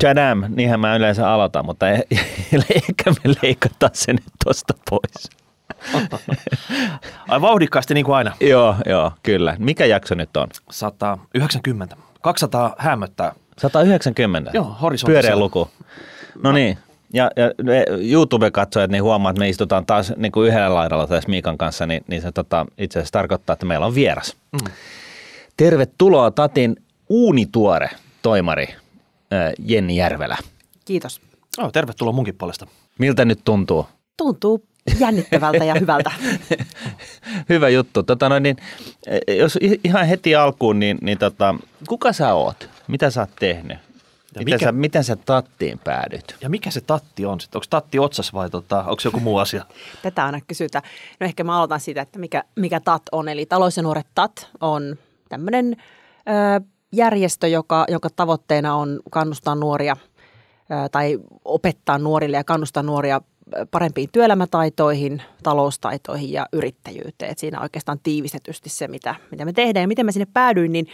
Tadam, niinhän mä yleensä aloitan, mutta e- ehkä me leikataan sen nyt tosta pois. Ai vauhdikkaasti niin kuin aina. joo, joo, kyllä. Mikä jakso nyt on? 190. 200 hämöttää. 190. Joo, horisontissa. Pyöreä luku. No niin. Ja, ja YouTube-katsojat niin huomaa, että me istutaan taas niin kuin yhdellä laidalla tässä Miikan kanssa, niin, niin se tota, itse asiassa tarkoittaa, että meillä on vieras. Mm. Tervetuloa Tatin uunituore toimari Jenni Järvelä. Kiitos. Oh, tervetuloa munkin puolesta. Miltä nyt tuntuu? Tuntuu jännittävältä ja hyvältä. Hyvä juttu. Tota noin, niin, eh, jos i- ihan heti alkuun, niin, niin tota, kuka sä oot? Mitä sä oot tehnyt? Ja Miten, mikä- sä, miten sä tattiin päädyt? Ja mikä se tatti on sitten? Onko tatti otsas vai tota, onko se joku muu asia? Tätä aina kysytään. No ehkä mä aloitan siitä, että mikä, mikä TAT on. Eli Talous ja nuoret TAT on tämmöinen ö, järjestö, joka, jonka tavoitteena on kannustaa nuoria tai opettaa nuorille ja kannustaa nuoria parempiin työelämätaitoihin, taloustaitoihin ja yrittäjyyteen. Et siinä oikeastaan tiivistetysti se, mitä, mitä me tehdään ja miten mä sinne päädyin, niin,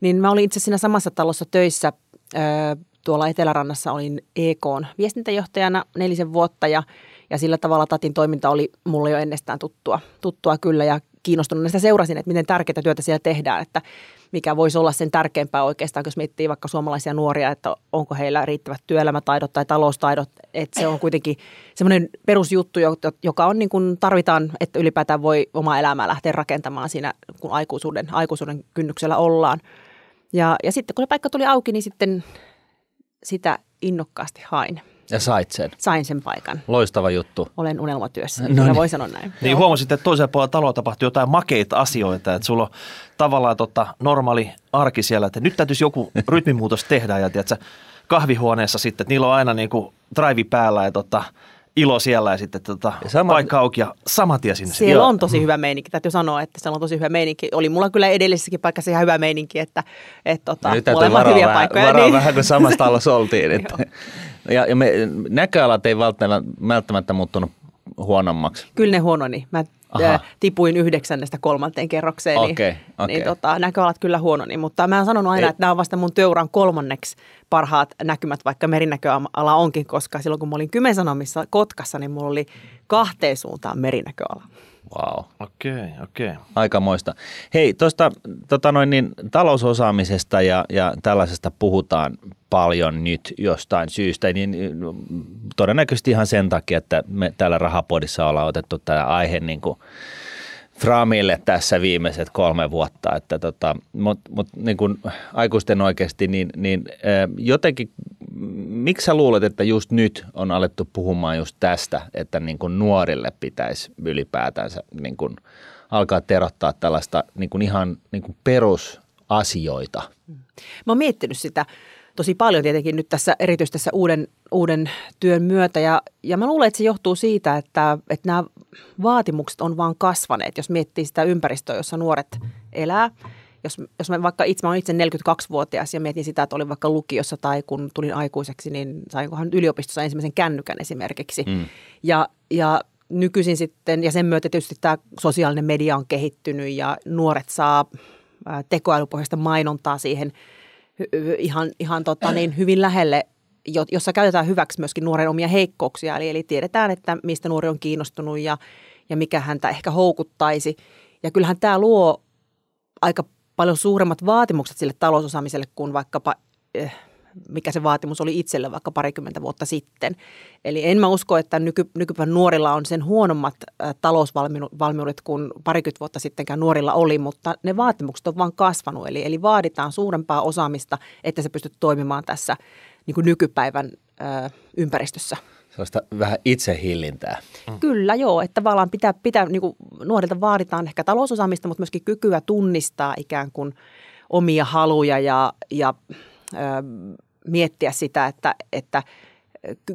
niin mä olin itse siinä samassa talossa töissä tuolla Etelärannassa olin EKn viestintäjohtajana nelisen vuotta ja, ja sillä tavalla Tatin toiminta oli mulle jo ennestään tuttua, tuttua kyllä ja kiinnostunut sitä seurasin, että miten tärkeää työtä siellä tehdään, että mikä voisi olla sen tärkeämpää oikeastaan, jos miettii vaikka suomalaisia nuoria, että onko heillä riittävät työelämätaidot tai taloustaidot, että se on kuitenkin semmoinen perusjuttu, jo- joka on niin kuin tarvitaan, että ylipäätään voi omaa elämää lähteä rakentamaan siinä, kun aikuisuuden, aikuisuuden kynnyksellä ollaan. Ja, ja sitten kun se paikka tuli auki, niin sitten sitä innokkaasti hain. Ja sait sen. Sain sen paikan. Loistava juttu. Olen unelmatyössä, No niin. voi sanoa näin. Niin huomasit, että toisella puolella taloa tapahtui jotain makeita asioita, että sulla on tavallaan tota normaali arki siellä, että nyt täytyisi joku rytmimuutos tehdä ja tiedätkö, kahvihuoneessa sitten, että niillä on aina niin kuin drive päällä ja tota, ilo siellä ja sitten tota, Ja sama- paikka auki ja saman tien sinne. Siellä Joo. on tosi hyvä meininki, täytyy sanoa, että siellä on tosi hyvä meininki. Oli mulla kyllä edellisessäkin paikassa ihan hyvä meininki, että, että tota, Nyt täytyy molemmat varoa hyviä vähän, paikkoja. varoa niin. vähän, kun samassa talossa oltiin. Että. ja, ja me, näköalat ei välttämättä, välttämättä muuttunut huonommaksi. Kyllä ne huononi. Mä Aha. tipuin yhdeksännestä kolmanteen kerrokseen, niin, Okei, okei. niin tota, näköalat kyllä huononi. Mutta mä oon sanonut aina, Ei. että nämä on vasta mun työuran kolmanneksi parhaat näkymät, vaikka merinäköala onkin, koska silloin kun mä olin Kymensanomissa Kotkassa, niin mulla oli kahteen suuntaan merinäköala. Wow. Okei, okei. Aikamoista. Hei, tuosta tota noin, niin, talousosaamisesta ja, ja tällaisesta puhutaan paljon nyt jostain syystä, niin mm, todennäköisesti ihan sen takia, että me täällä Rahapodissa ollaan otettu tämä aihe niin kuin Framille tässä viimeiset kolme vuotta, että tota, mutta mut, niin kuin aikuisten oikeasti, niin, niin jotenkin, miksi sä luulet, että just nyt on alettu puhumaan just tästä, että niin kuin nuorille pitäisi ylipäätänsä niin kuin alkaa terottaa tällaista niin kuin ihan niin kuin perusasioita? Mä oon miettinyt sitä tosi paljon tietenkin nyt tässä erityisesti tässä uuden, uuden työn myötä ja, ja mä luulen, että se johtuu siitä, että, että nämä vaatimukset on vaan kasvaneet, jos miettii sitä ympäristöä, jossa nuoret elää. Jos, jos mä vaikka itse, mä olen itse 42-vuotias ja mietin sitä, että olin vaikka lukiossa tai kun tulin aikuiseksi, niin sainkohan yliopistossa ensimmäisen kännykän esimerkiksi. Mm. Ja, ja nykyisin sitten, ja sen myötä tietysti tämä sosiaalinen media on kehittynyt ja nuoret saa tekoälypohjaista mainontaa siihen ihan, ihan tota niin, hyvin lähelle, jo- jossa käytetään hyväksi myöskin nuoren omia heikkouksia. Eli, eli tiedetään, että mistä nuori on kiinnostunut ja, ja mikä häntä ehkä houkuttaisi. Ja kyllähän tämä luo aika paljon suuremmat vaatimukset sille talousosaamiselle kuin vaikkapa, eh, mikä se vaatimus oli itselle vaikka parikymmentä vuotta sitten. Eli en mä usko, että nyky, nykypäivän nuorilla on sen huonommat äh, talousvalmiudet kuin parikymmentä vuotta sittenkään nuorilla oli, mutta ne vaatimukset on vaan kasvanut. Eli, eli vaaditaan suurempaa osaamista, että se pystyt toimimaan tässä niin kuin nykypäivän äh, ympäristössä. Sellaista vähän itsehillintää. Mm. Kyllä joo, että tavallaan pitää, pitää niin kuin nuorilta vaaditaan ehkä talousosaamista, mutta myöskin kykyä tunnistaa ikään kuin omia haluja ja, ja ö, miettiä sitä, että, että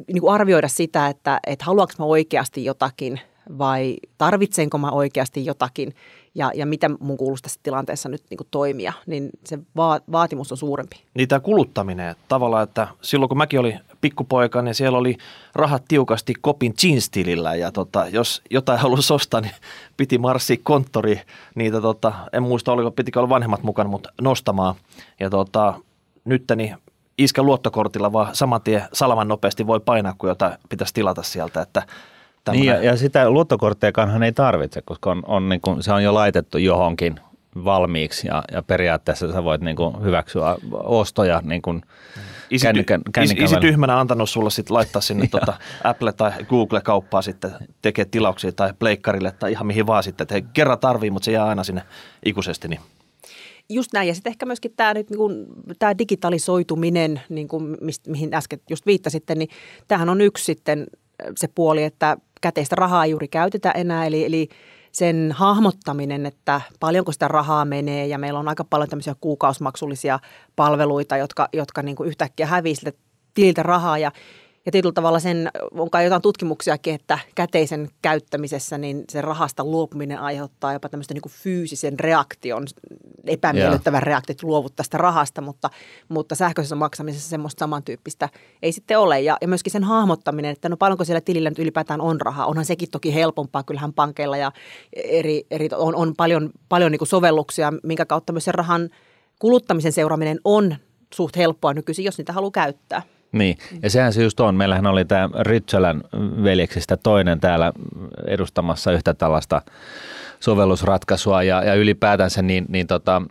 niin kuin arvioida sitä, että, että haluanko mä oikeasti jotakin vai tarvitsenko mä oikeasti jotakin ja, ja mitä mun kuuluisi tässä tilanteessa nyt niin toimia, niin se va- vaatimus on suurempi. Niin tämä kuluttaminen, että tavallaan, että silloin kun mäkin olin pikkupoika, niin siellä oli rahat tiukasti kopin jeans-tilillä ja tota, jos jotain halusi ostaa, niin piti marssia konttori niitä, tota, en muista oliko, pitikö olla vanhemmat mukana, mutta nostamaan. Ja tota, nyt niin iskä luottokortilla, vaan saman tien salaman nopeasti voi painaa, kun jotain pitäisi tilata sieltä. Että niin ja, ja sitä luottokorttejakaan ei tarvitse, koska on, on niin kuin, se on jo laitettu johonkin valmiiksi ja, ja periaatteessa sä voit niin kuin hyväksyä ostoja niin kuin isi, kännykän, kännykän isi, isi tyhmänä antanut sulle sitten laittaa sinne tuota Apple tai Google-kauppaa sitten tekee tilauksia tai pleikkarille tai ihan mihin vaan sitten, että hei, kerran tarvii, mutta se jää aina sinne ikuisesti. Niin. Just näin, ja sitten ehkä myöskin tämä, nyt, niin tämä digitalisoituminen, niin kuin, mist, mihin äsken just viittasitte, niin tämähän on yksi sitten se puoli, että käteistä rahaa ei juuri käytetä enää, eli, eli sen hahmottaminen, että paljonko sitä rahaa menee ja meillä on aika paljon tämmöisiä kuukausimaksullisia palveluita, jotka, jotka niin kuin yhtäkkiä hävii tililtä rahaa. Ja ja tietyllä tavalla sen, on kai jotain tutkimuksiakin, että käteisen käyttämisessä niin se rahasta luopuminen aiheuttaa jopa tämmöistä niin fyysisen reaktion, epämiellyttävän reaktion, että luovut tästä rahasta, mutta, mutta sähköisessä maksamisessa semmoista samantyyppistä ei sitten ole. Ja, ja myöskin sen hahmottaminen, että no paljonko siellä tilillä nyt ylipäätään on rahaa. Onhan sekin toki helpompaa, kyllähän pankeilla ja eri, eri on, on paljon, paljon niin sovelluksia, minkä kautta myös sen rahan kuluttamisen seuraaminen on suht helppoa nykyisin, jos niitä haluaa käyttää. Niin, ja sehän se just on. Meillähän oli tämä Ritsölän veljeksistä toinen täällä edustamassa yhtä tällaista sovellusratkaisua. Ja, ja ylipäätänsä niin, niin tota,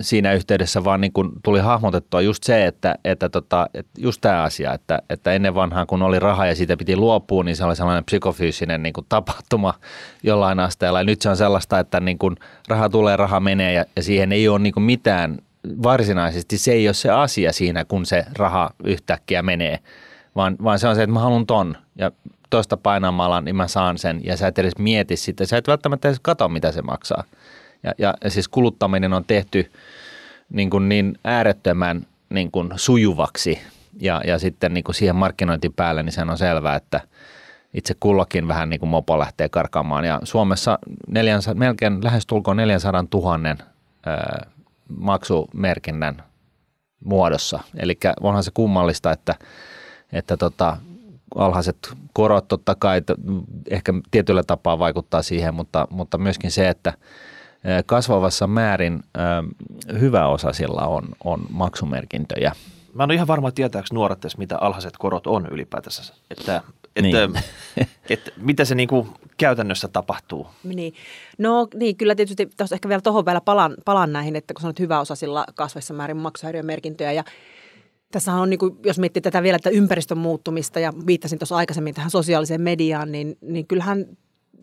siinä yhteydessä vaan niin kun tuli hahmotettua just se, että, että, tota, just tämä asia, että, että ennen vanhaa kun oli raha ja siitä piti luopua, niin se oli sellainen psykofyysinen niin tapahtuma jollain asteella. Ja nyt se on sellaista, että niin kun raha tulee, raha menee ja, ja siihen ei ole niin mitään varsinaisesti se ei ole se asia siinä, kun se raha yhtäkkiä menee, vaan, vaan se on se, että mä haluan ton ja tuosta painamalla, niin mä saan sen ja sä et edes mieti sitä. Sä et välttämättä edes katso, mitä se maksaa. Ja, ja, ja siis kuluttaminen on tehty niin, kuin niin äärettömän niin kuin sujuvaksi ja, ja sitten niin kuin siihen markkinointi päälle, niin se on selvää, että itse kullakin vähän niin kuin mopo lähtee karkaamaan. Ja Suomessa 400, melkein lähes tulkoon 400 000 maksumerkinnän muodossa. Eli onhan se kummallista, että, että tota, alhaiset korot totta kai ehkä tietyllä tapaa vaikuttaa siihen, mutta, mutta myöskin se, että kasvavassa määrin hyvä osa sillä on, on maksumerkintöjä. Mä en ole ihan varma, tietääkö nuoret mitä alhaiset korot on ylipäätänsä. Että että, niin. että mitä se niin kuin käytännössä tapahtuu? Niin. No niin, kyllä tietysti tuossa ehkä vielä tuohon vielä palan, palan näihin, että kun sanoit hyvä osa sillä kasvessa määrin maksuhäiriömerkintöjä ja tässä on, niin kuin, jos miettii tätä vielä, että ympäristön muuttumista ja viittasin tuossa aikaisemmin tähän sosiaaliseen mediaan, niin, niin kyllähän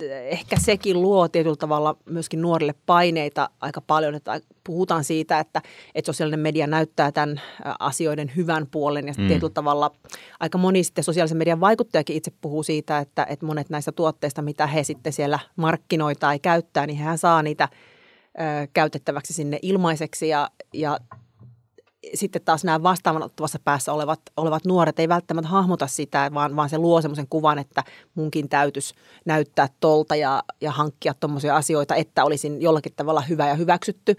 ehkä sekin luo tietyllä tavalla myöskin nuorille paineita aika paljon, että puhutaan siitä, että, että sosiaalinen media näyttää tämän asioiden hyvän puolen ja mm. tietyllä tavalla aika moni sitten sosiaalisen median vaikuttajakin itse puhuu siitä, että, että monet näistä tuotteista, mitä he sitten siellä markkinoi tai käyttää, niin hän saa niitä ö, käytettäväksi sinne ilmaiseksi ja, ja sitten taas nämä vastaanottavassa päässä olevat, olevat nuoret ei välttämättä hahmota sitä, vaan, vaan se luo semmoisen kuvan, että munkin täytyisi näyttää tolta ja, ja hankkia tuommoisia asioita, että olisin jollakin tavalla hyvä ja hyväksytty.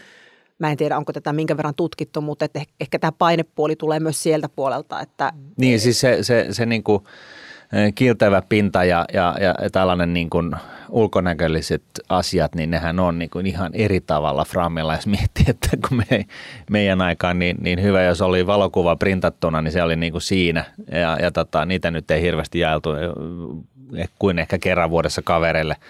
Mä en tiedä, onko tätä minkä verran tutkittu, mutta että ehkä tämä painepuoli tulee myös sieltä puolelta. Että niin, siis se, se, se niin kuin – kiiltävä pinta ja, ja, ja tällainen niin kuin ulkonäkölliset asiat, niin nehän on niin kuin ihan eri tavalla framilla, jos miettii, että kun me, meidän aikaan niin, niin hyvä, jos oli valokuva printattuna, niin se oli niin kuin siinä. Ja, ja tota, niitä nyt ei hirveästi jaeltu kuin ehkä kerran vuodessa kavereille –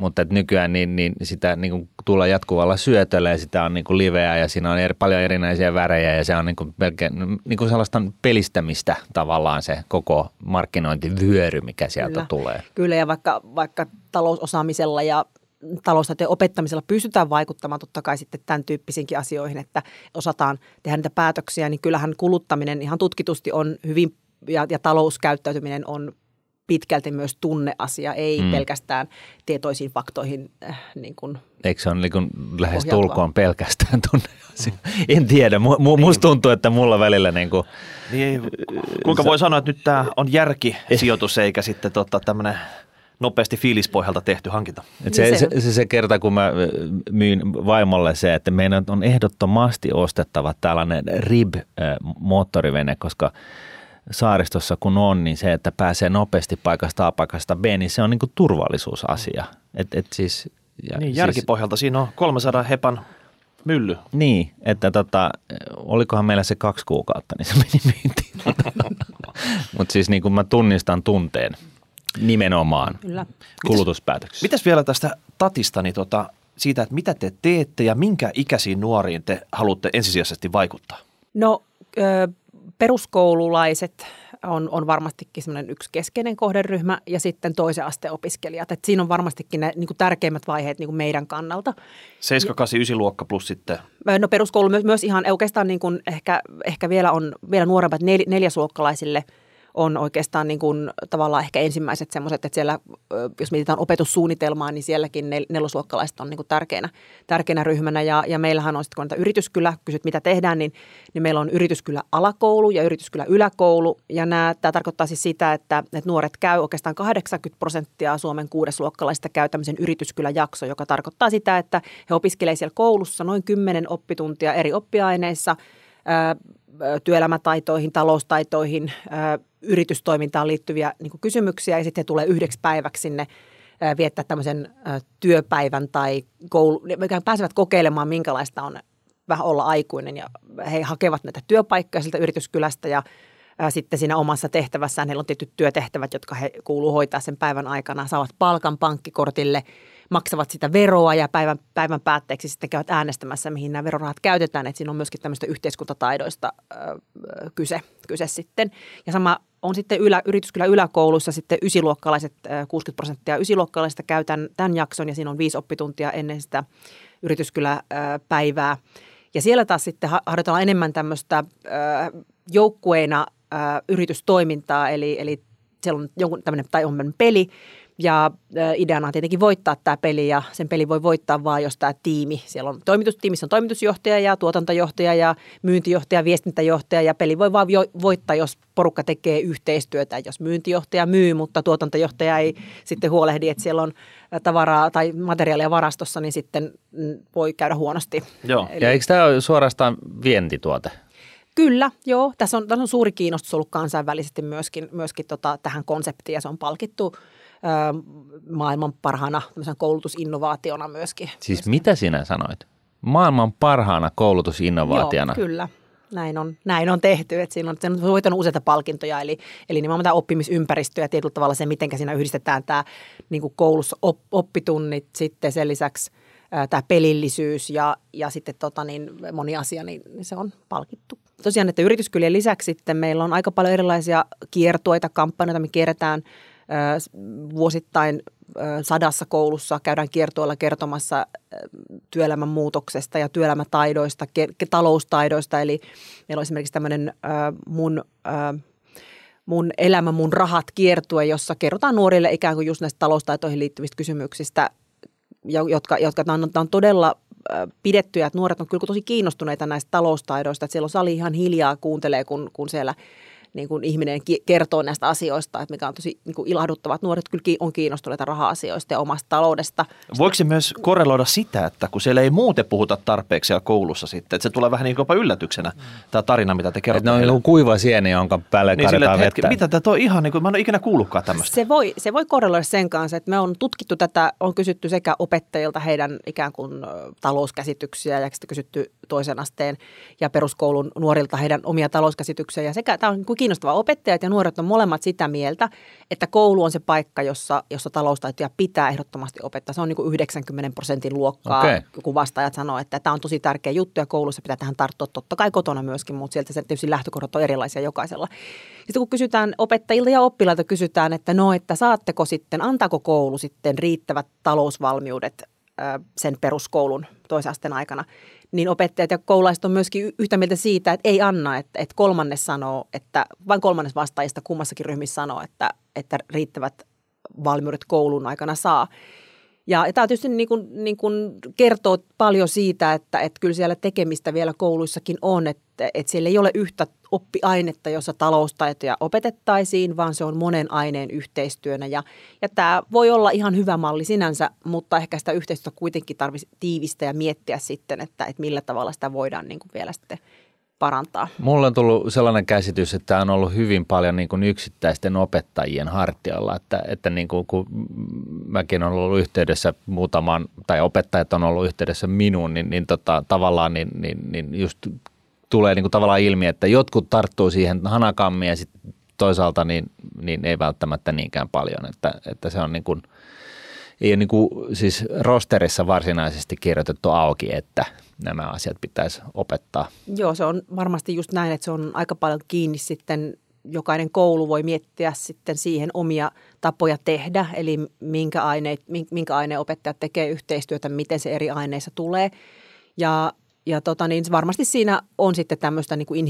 mutta että nykyään niin, niin sitä niin kuin tulla jatkuvalla syötöllä ja sitä on niin kuin liveä ja siinä on eri, paljon erinäisiä värejä ja se on niin kuin melkein niin kuin sellaista pelistämistä tavallaan se koko markkinointivyöry, mikä sieltä Kyllä. tulee. Kyllä ja vaikka, vaikka talousosaamisella ja taloustieteen opettamisella pystytään vaikuttamaan totta kai sitten tämän tyyppisiinkin asioihin, että osataan tehdä niitä päätöksiä, niin kyllähän kuluttaminen ihan tutkitusti on hyvin ja, ja talouskäyttäytyminen on pitkälti myös tunneasia, ei mm. pelkästään tietoisiin faktoihin. Äh, niin kuin Eikö se ole niin kuin lähes tulkoon pelkästään tunneasia? En tiedä, mu, mu, musta tuntuu, että mulla välillä niin kuin, niin, Kuinka voi sanoa, että nyt tämä on järkisijoitus eikä sitten tota, tämmöinen nopeasti fiilispohjalta tehty hankinta. Et se, se, se, se kerta, kun mä myin vaimolle se, että meidän on ehdottomasti ostettava tällainen RIB-moottorivene, koska – saaristossa kun on, niin se, että pääsee nopeasti paikasta A paikasta B, niin se on niin kuin turvallisuusasia. Et, et siis, ja, niin, järkipohjalta siis, siinä on 300 hepan Mylly. Niin, että tota, olikohan meillä se kaksi kuukautta, niin se meni myyntiin. Mutta siis niin kuin mä tunnistan tunteen nimenomaan Kyllä. kulutuspäätöksissä. Mitäs vielä tästä Tatista, niin tota, siitä, että mitä te teette ja minkä ikäisiin nuoriin te haluatte ensisijaisesti vaikuttaa? No peruskoululaiset on, on varmastikin semmoinen yksi keskeinen kohderyhmä ja sitten toisen asteen opiskelijat. Et siinä on varmastikin ne niin kuin tärkeimmät vaiheet niin kuin meidän kannalta. 7, 8, 9 luokka plus sitten No peruskoulu myös, myös ihan oikeastaan niin kuin ehkä, ehkä vielä on vielä nuoremmat nel, neljäsluokkalaisille on oikeastaan niin kuin tavallaan ehkä ensimmäiset semmoiset, että siellä, jos mietitään opetussuunnitelmaa, niin sielläkin nel, nelosluokkalaiset on niin kuin tärkeänä, tärkeänä ryhmänä. Ja, ja meillähän on sitten, kun näitä yrityskylä, kysyt mitä tehdään, niin, niin meillä on yrityskylä alakoulu ja yrityskylä yläkoulu. Ja nämä, tämä tarkoittaa siis sitä, että, että nuoret käy oikeastaan 80 prosenttia Suomen kuudesluokkalaisista käy tämmöisen yrityskyläjakso, joka tarkoittaa sitä, että he opiskelevat siellä koulussa noin 10 oppituntia eri oppiaineissa, työelämätaitoihin, taloustaitoihin, yritystoimintaan liittyviä niin kuin kysymyksiä ja sitten he tulee yhdeksi päiväksi sinne viettää tämmöisen työpäivän tai koulu, mikä pääsevät kokeilemaan, minkälaista on vähän olla aikuinen ja he hakevat näitä työpaikkoja siltä yrityskylästä ja sitten siinä omassa tehtävässään heillä on tietyt työtehtävät, jotka he kuuluu hoitaa sen päivän aikana, saavat palkan pankkikortille, maksavat sitä veroa ja päivän, päivän päätteeksi sitten käyvät äänestämässä, mihin nämä verorahat käytetään. Että siinä on myöskin tämmöistä yhteiskuntataidoista ö, kyse, kyse sitten. Ja sama on sitten ylä, yrityskylä yläkoulussa sitten ysiluokkalaiset, ö, 60 prosenttia ysiluokkalaisista käy tämän, tämän jakson ja siinä on viisi oppituntia ennen sitä yrityskyläpäivää. Ja siellä taas sitten ha- harjoitellaan enemmän tämmöistä joukkueena yritystoimintaa, eli, eli siellä on jonkun tämmöinen, tai on peli, ja ideana on tietenkin voittaa tämä peli ja sen peli voi voittaa vaan, jos tämä tiimi, siellä on toimitustiimissä on toimitusjohtaja ja tuotantojohtaja ja myyntijohtaja, viestintäjohtaja ja peli voi vaan jo, voittaa, jos porukka tekee yhteistyötä. Jos myyntijohtaja myy, mutta tuotantojohtaja ei sitten huolehdi, että siellä on tavaraa tai materiaalia varastossa, niin sitten mm, voi käydä huonosti. Joo. Eli- Ja eikö tämä ole suorastaan vientituote? Kyllä, joo. Tässä on, tässä on suuri kiinnostus ollut kansainvälisesti myöskin, myöskin tota, tähän konseptiin ja se on palkittu maailman parhaana koulutusinnovaationa myöskin. Siis mitä sinä sanoit? Maailman parhaana koulutusinnovaationa. Joo, kyllä. Näin on, näin on tehty, että siinä on, on voittanut useita palkintoja, eli, eli nimenomaan tämä oppimisympäristö ja tietyllä tavalla se, miten siinä yhdistetään tämä niin kuin koulussa op, oppitunnit, sitten sen lisäksi ää, tämä pelillisyys ja, ja sitten tota, niin, moni asia, niin se on palkittu. Tosiaan, että yrityskylien lisäksi sitten meillä on aika paljon erilaisia kiertueita, kampanjoita, me kierretään ää, vuosittain sadassa koulussa, käydään kiertueella kertomassa työelämän muutoksesta ja työelämätaidoista, taloustaidoista. Eli meillä on esimerkiksi tämmöinen mun, mun elämä, mun rahat kiertue, jossa kerrotaan nuorille ikään kuin just näistä taloustaitoihin liittyvistä kysymyksistä, jo- jotka, jotka on, on todella pidettyjä, että nuoret on kyllä tosi kiinnostuneita näistä taloustaidoista, että siellä on sali ihan hiljaa kuuntelee, kun, kun siellä niin kuin ihminen kertoo näistä asioista, että mikä on tosi niin kuin ilahduttavaa, että nuoret kyllä on kiinnostuneita raha-asioista ja omasta taloudesta. Voiko se myös korreloida sitä, että kun siellä ei muuten puhuta tarpeeksi siellä koulussa sitten, että se tulee vähän niin kuin jopa yllätyksenä, tämä tarina, mitä te Että kerrotte ne on joku kuiva sieni, jonka päälle Niin sille, kaadetaan että hetki, vettä. mitä tämä on ihan, niin kuin, mä en ole ikinä kuullutkaan tämmöistä. Se voi, se voi korreloida sen kanssa, että me on tutkittu tätä, on kysytty sekä opettajilta heidän ikään kuin talouskäsityksiä ja sitten kysytty toisen asteen ja peruskoulun nuorilta heidän omia talouskäsityksiä. Ja sekä, tämä on niin kuin kiinnostava. Opettajat ja nuoret on molemmat sitä mieltä, että koulu on se paikka, jossa, jossa taloustaitoja pitää ehdottomasti opettaa. Se on niin kuin 90 prosentin luokkaa, Okei. kun vastaajat sanoo, että tämä on tosi tärkeä juttu ja koulussa pitää tähän tarttua totta kai kotona myöskin, mutta sieltä se tietysti lähtökohdat on erilaisia jokaisella. Sitten kun kysytään opettajilta ja oppilailta kysytään, että no, että saatteko sitten, antaako koulu sitten riittävät talousvalmiudet sen peruskoulun toisen asteen aikana, niin opettajat ja koululaiset on myöskin yhtä mieltä siitä, että ei anna, että, että kolmannes sanoo, että vain kolmannes vastaajista kummassakin ryhmissä sanoo, että, että riittävät valmiudet koulun aikana saa. Ja tämä tietysti niin kuin, niin kuin kertoo paljon siitä, että, että kyllä siellä tekemistä vielä kouluissakin on, että, että siellä ei ole yhtä oppiainetta, jossa taloustaitoja opetettaisiin, vaan se on monen aineen yhteistyönä. Ja, ja tämä voi olla ihan hyvä malli sinänsä, mutta ehkä sitä yhteistyötä kuitenkin tarvitsisi tiivistä ja miettiä sitten, että, että millä tavalla sitä voidaan niin kuin vielä sitten parantaa. Mulla on tullut sellainen käsitys, että tämä on ollut hyvin paljon niin kuin yksittäisten opettajien hartiolla, että, että niin kuin, kun mäkin olen ollut yhteydessä muutamaan, tai opettajat on ollut yhteydessä minuun, niin, niin tota, tavallaan niin, niin, niin just tulee niin kuin tavallaan ilmi, että jotkut tarttuu siihen hanakammin ja sitten toisaalta niin, niin ei välttämättä niinkään paljon, että, että se on niin kuin, ei ole niin kuin, siis rosterissa varsinaisesti kirjoitettu auki, että nämä asiat pitäisi opettaa. Joo, se on varmasti just näin, että se on aika paljon kiinni sitten jokainen koulu voi miettiä sitten siihen omia tapoja tehdä, eli minkä, aineet, minkä aineen opettajat tekee yhteistyötä, miten se eri aineissa tulee. Ja ja tota, niin varmasti siinä on sitten tämmöistä niin kuin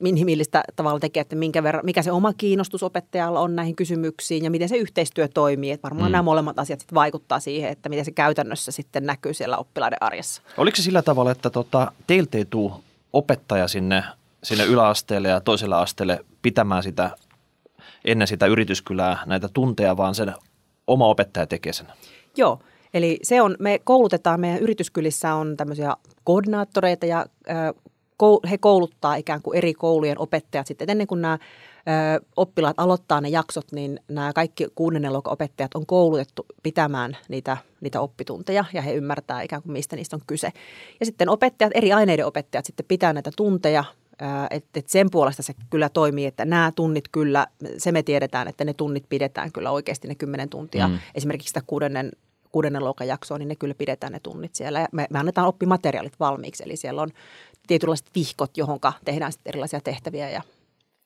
inhimillistä tavalla tekijä, että minkä verran, mikä se oma kiinnostus opettajalla on näihin kysymyksiin ja miten se yhteistyö toimii. Että varmaan mm. nämä molemmat asiat sitten vaikuttaa siihen, että miten se käytännössä sitten näkyy siellä oppilaiden arjessa. Oliko se sillä tavalla, että tota, teiltä ei tule opettaja sinne, sinne yläasteelle ja toisella asteelle pitämään sitä ennen sitä yrityskylää näitä tunteja, vaan sen oma opettaja tekee sen? Joo, Eli se on, me koulutetaan, meidän yrityskylissä on tämmöisiä koordinaattoreita ja he kouluttaa ikään kuin eri koulujen opettajat sitten ennen kuin nämä oppilaat aloittaa ne jaksot, niin nämä kaikki kuudennen luokan opettajat on koulutettu pitämään niitä, niitä oppitunteja ja he ymmärtää ikään kuin mistä niistä on kyse. Ja sitten opettajat, eri aineiden opettajat sitten pitää näitä tunteja, että et sen puolesta se kyllä toimii, että nämä tunnit kyllä, se me tiedetään, että ne tunnit pidetään kyllä oikeasti ne kymmenen tuntia. Mm. Esimerkiksi sitä kuudennen kuudennen luokan jaksoa, niin ne kyllä pidetään ne tunnit siellä. Ja me, me annetaan oppimateriaalit valmiiksi, eli siellä on tietynlaiset vihkot, johon tehdään sitten erilaisia tehtäviä ja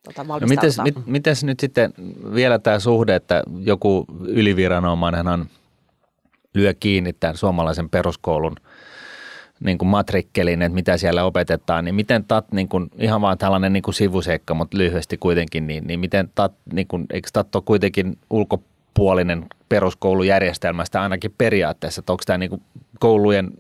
tota, no mites, mit, mites nyt sitten vielä tämä suhde, että joku yliviranomainenhan lyö kiinni tämän suomalaisen peruskoulun niin kuin matrikkelin, että mitä siellä opetetaan, niin miten TAT, niin kuin, ihan vaan tällainen niin kuin sivuseikka, mutta lyhyesti kuitenkin, niin, niin miten TAT, niin kuin, eikö TAT ole kuitenkin ulkopuolinen peruskoulujärjestelmästä ainakin periaatteessa, että onko tämä niin koulujen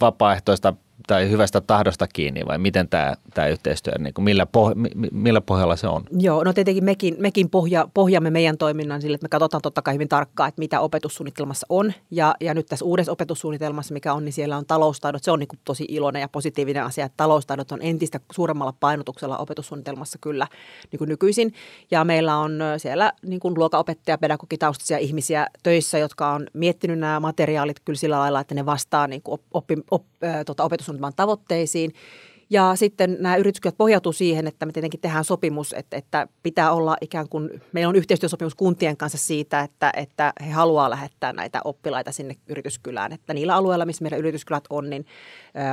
vapaaehtoista tai hyvästä tahdosta kiinni vai miten tämä, tämä yhteistyö, niin kuin millä, poh, millä pohjalla se on? Joo, no tietenkin mekin, mekin pohja, pohjaamme meidän toiminnan sille, että me katsotaan totta kai hyvin tarkkaan, että mitä opetussuunnitelmassa on. Ja, ja nyt tässä uudessa opetussuunnitelmassa, mikä on, niin siellä on taloustaidot. Se on niin kuin tosi iloinen ja positiivinen asia, että taloustaidot on entistä suuremmalla painotuksella opetussuunnitelmassa kyllä niin kuin nykyisin. Ja meillä on siellä niin kuin luokanopettaja, pedagogitaustaisia ihmisiä töissä, jotka on miettinyt nämä materiaalit kyllä sillä lailla, että ne vastaa niin kuin oppi, op, tota, opetussuunnitelman tavoitteisiin. Ja sitten nämä yritykset pohjautuu siihen, että me tietenkin tehdään sopimus, että, että pitää olla ikään kuin, meillä on yhteistyösopimus kuntien kanssa siitä, että, että he haluaa lähettää näitä oppilaita sinne yrityskylään. Että niillä alueilla, missä meidän yrityskylät on, niin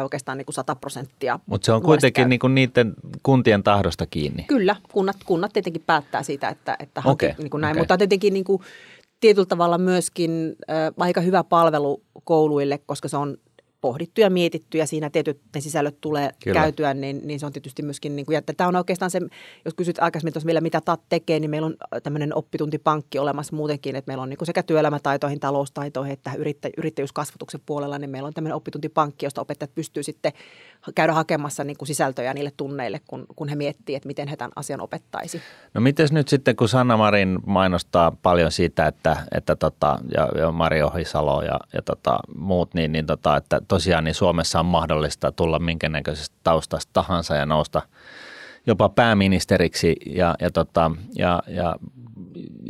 oikeastaan niin kuin 100 prosenttia. Mutta se on kuitenkin niin kuin niiden kuntien tahdosta kiinni. Kyllä, kunnat, kunnat tietenkin päättää siitä, että, että okay, niin kuin näin. Okay. Mutta tietenkin niin kuin, tietyllä tavalla myöskin äh, aika hyvä palvelu kouluille, koska se on pohdittu ja mietitty ja siinä tietyt ne sisällöt tulee Kyllä. käytyä, niin, niin se on tietysti myöskin, niin kuin, ja tämä on oikeastaan se, jos kysyt aikaisemmin tuossa vielä mitä TAT tekee, niin meillä on tämmöinen oppituntipankki olemassa muutenkin, että meillä on niin kuin sekä työelämätaitoihin, taloustaitoihin että yrittä, yrittäjyyskasvatuksen puolella, niin meillä on tämmöinen oppituntipankki, josta opettajat pystyy sitten käydä hakemassa niin kuin sisältöjä niille tunneille, kun, kun he miettii, että miten he tämän asian opettaisi. No miten nyt sitten, kun Sanna Marin mainostaa paljon siitä, että, että tota, ja, ja Mari Ohisalo ja, ja tota, muut, niin, niin tota, että tosiaan niin Suomessa on mahdollista tulla minkä näköisestä taustasta tahansa ja nousta jopa pääministeriksi ja, ja, tota, ja, ja,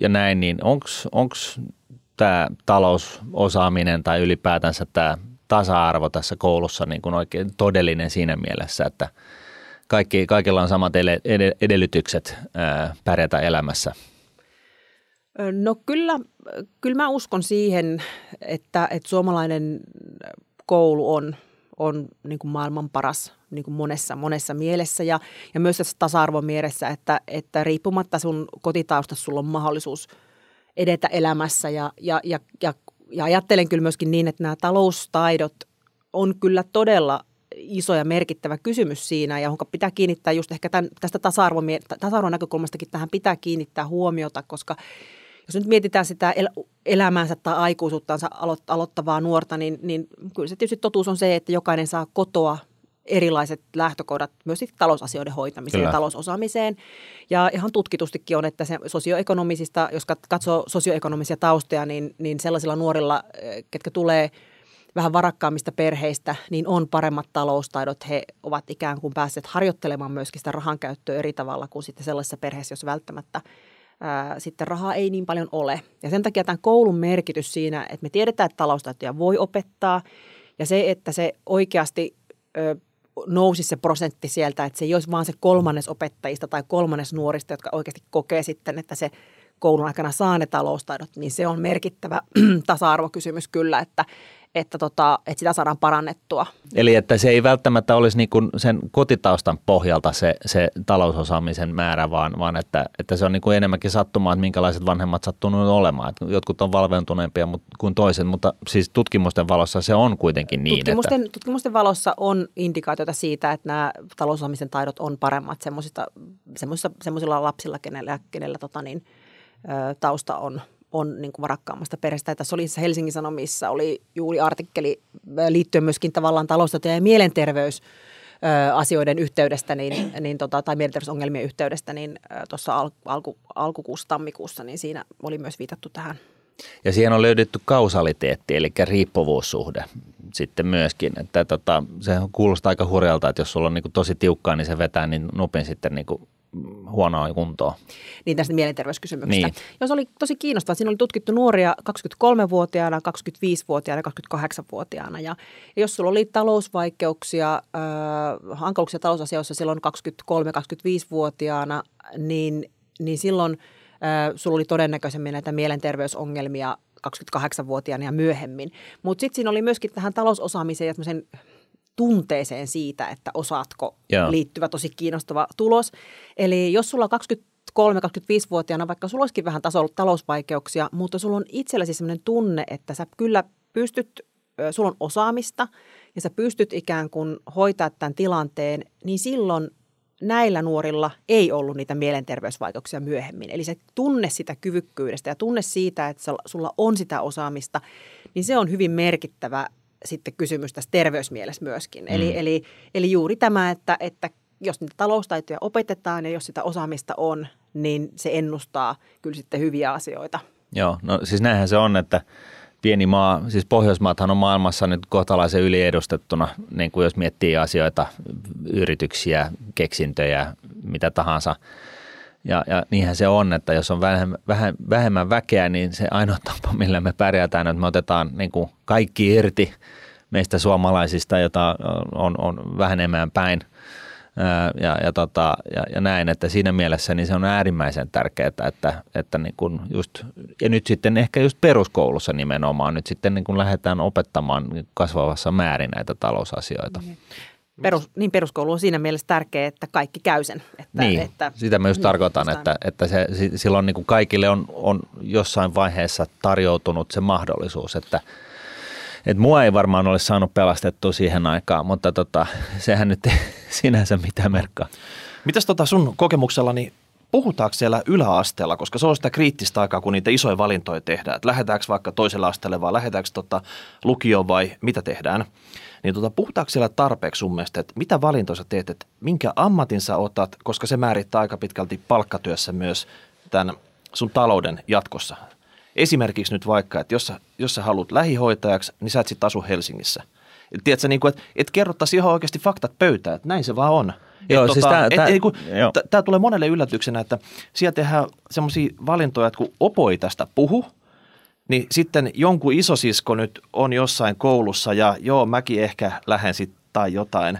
ja näin, niin onko tämä talousosaaminen tai ylipäätänsä tämä tasa-arvo tässä koulussa niin kuin oikein todellinen siinä mielessä, että kaikki, kaikilla on samat edellytykset ää, pärjätä elämässä? No kyllä, kyllä mä uskon siihen, että, että suomalainen koulu on, on niin kuin maailman paras niin kuin monessa, monessa mielessä ja, ja myös tässä tasa-arvon mielessä, että, että riippumatta sun kotitaustasta sulla on mahdollisuus edetä elämässä ja, ja, ja, ja, ja ajattelen kyllä myöskin niin, että nämä taloustaidot on kyllä todella iso ja merkittävä kysymys siinä, ja jonka pitää kiinnittää just ehkä tämän, tästä tasa-arvon, tasa-arvon näkökulmastakin tähän pitää kiinnittää huomiota, koska jos nyt mietitään sitä el- elämäänsä tai aikuisuuttansa alo- aloittavaa nuorta, niin, niin kyllä se tietysti totuus on se, että jokainen saa kotoa erilaiset lähtökohdat myös talousasioiden hoitamiseen Kyllä. ja talousosaamiseen. Ja ihan tutkitustikin on, että se sosioekonomisista, jos katsoo sosioekonomisia taustoja, niin, niin sellaisilla nuorilla, ketkä tulee vähän varakkaammista perheistä, niin on paremmat taloustaidot. He ovat ikään kuin päässeet harjoittelemaan myöskin sitä rahan käyttöä eri tavalla kuin sitten sellaisessa perheessä, jos välttämättä ää, sitten rahaa ei niin paljon ole. Ja sen takia tämän koulun merkitys siinä, että me tiedetään, että taloustaitoja voi opettaa ja se, että se oikeasti ö, nousi se prosentti sieltä, että se ei olisi vaan se kolmannes opettajista tai kolmannes nuorista, jotka oikeasti kokee sitten, että se koulun aikana saa ne taloustaidot, niin se on merkittävä tasa-arvokysymys kyllä, että, että, tota, että sitä saadaan parannettua. Eli että se ei välttämättä olisi niin kuin sen kotitaustan pohjalta se, se talousosaamisen määrä, vaan, vaan että, että se on niin kuin enemmänkin sattumaa, että minkälaiset vanhemmat sattunut olemaan. Että jotkut on valventuneempia kuin toiset, mutta siis tutkimusten valossa se on kuitenkin niin. Tutkimusten, että... tutkimusten valossa on indikaatioita siitä, että nämä talousosaamisen taidot on paremmat semmoisilla lapsilla, kenellä, kenellä tota niin, tausta on on niin kuin varakkaammasta perheestä. Tässä oli Helsingin Sanomissa oli juuri artikkeli liittyen myöskin tavallaan taloustaito- ja mielenterveys asioiden yhteydestä niin, niin tota, tai mielenterveysongelmien yhteydestä, niin tuossa al, alku, alkukuussa, tammikuussa, niin siinä oli myös viitattu tähän. Ja siihen on löydetty kausaliteetti, eli riippuvuussuhde sitten myöskin. Että tota, se kuulostaa aika hurjalta, että jos sulla on niin tosi tiukkaa, niin se vetää niin nopein sitten niin huonoa kuntoa. Niin tästä mielenterveyskysymyksestä. Niin. Jos oli tosi kiinnostavaa, siinä oli tutkittu nuoria 23-vuotiaana, 25-vuotiaana ja 28-vuotiaana. Ja, ja jos sulla oli talousvaikeuksia, äh, hankaluuksia talousasioissa silloin 23-25-vuotiaana, niin, niin silloin äh, sulla oli todennäköisemmin näitä mielenterveysongelmia 28-vuotiaana ja myöhemmin. Mutta sitten siinä oli myöskin tähän talousosaamiseen ja tunteeseen siitä, että osaatko Joo. liittyvä tosi kiinnostava tulos. Eli jos sulla 23-25-vuotiaana, vaikka sulla olisikin vähän taso, talousvaikeuksia, mutta sulla on itselläsi sellainen tunne, että sä kyllä pystyt, sulla on osaamista ja sä pystyt ikään kuin hoitaa tämän tilanteen, niin silloin näillä nuorilla ei ollut niitä mielenterveysvaikeuksia myöhemmin. Eli se tunne sitä kyvykkyydestä ja tunne siitä, että sulla on sitä osaamista, niin se on hyvin merkittävä sitten kysymys tässä terveysmielessä myöskin. Mm. Eli, eli, eli juuri tämä, että, että jos niitä taloustaitoja opetetaan ja jos sitä osaamista on, niin se ennustaa kyllä sitten hyviä asioita. Joo, no siis näinhän se on, että pieni maa, siis Pohjoismaathan on maailmassa nyt kohtalaisen yliedustettuna, niin kuin jos miettii asioita, yrityksiä, keksintöjä, mitä tahansa – ja, ja niinhän se on, että jos on vähemmän, vähemmän väkeä, niin se ainoa tapa, millä me pärjätään, että me otetaan niin kuin kaikki irti meistä suomalaisista, jota on, on vähenemään päin ja, ja, tota, ja, ja näin, että siinä mielessä niin se on äärimmäisen tärkeää, että, että niin kuin just, ja nyt sitten ehkä just peruskoulussa nimenomaan, nyt sitten niin kuin lähdetään opettamaan kasvavassa määrin näitä talousasioita. Perus, niin peruskoulu on siinä mielessä tärkeä, että kaikki käy sen. Että, niin, että, sitä myös niin, tarkoitan, että, että se, silloin niin kuin kaikille on, on jossain vaiheessa tarjoutunut se mahdollisuus, että et mua ei varmaan ole saanut pelastettua siihen aikaan, mutta tota, sehän nyt ei sinänsä mitään merkkaa. Mitäs tota sun kokemuksella, niin puhutaanko siellä yläasteella, koska se on sitä kriittistä aikaa, kun niitä isoja valintoja tehdään, että lähdetäänkö vaikka toiselle asteelle vai lähdetäänkö tota lukioon vai mitä tehdään – niin tota, puhutaanko siellä tarpeeksi sun mielestä, että mitä valintoja sä teet, että minkä ammatin sä otat, koska se määrittää aika pitkälti palkkatyössä myös tämän sun talouden jatkossa. Esimerkiksi nyt vaikka, että jos sä, jos sä haluat lähihoitajaksi, niin sä et sitten asu Helsingissä. Et tiedätkö, niin kuin, että, että kerrottaisiin ihan oikeasti faktat pöytään, että näin se vaan on. Joo, siis tota, tämä tulee monelle yllätyksenä, että siellä tehdään semmoisia valintoja, että kun Opo ei tästä puhu – niin sitten jonkun isosisko nyt on jossain koulussa ja joo, mäkin ehkä lähden sitten tai jotain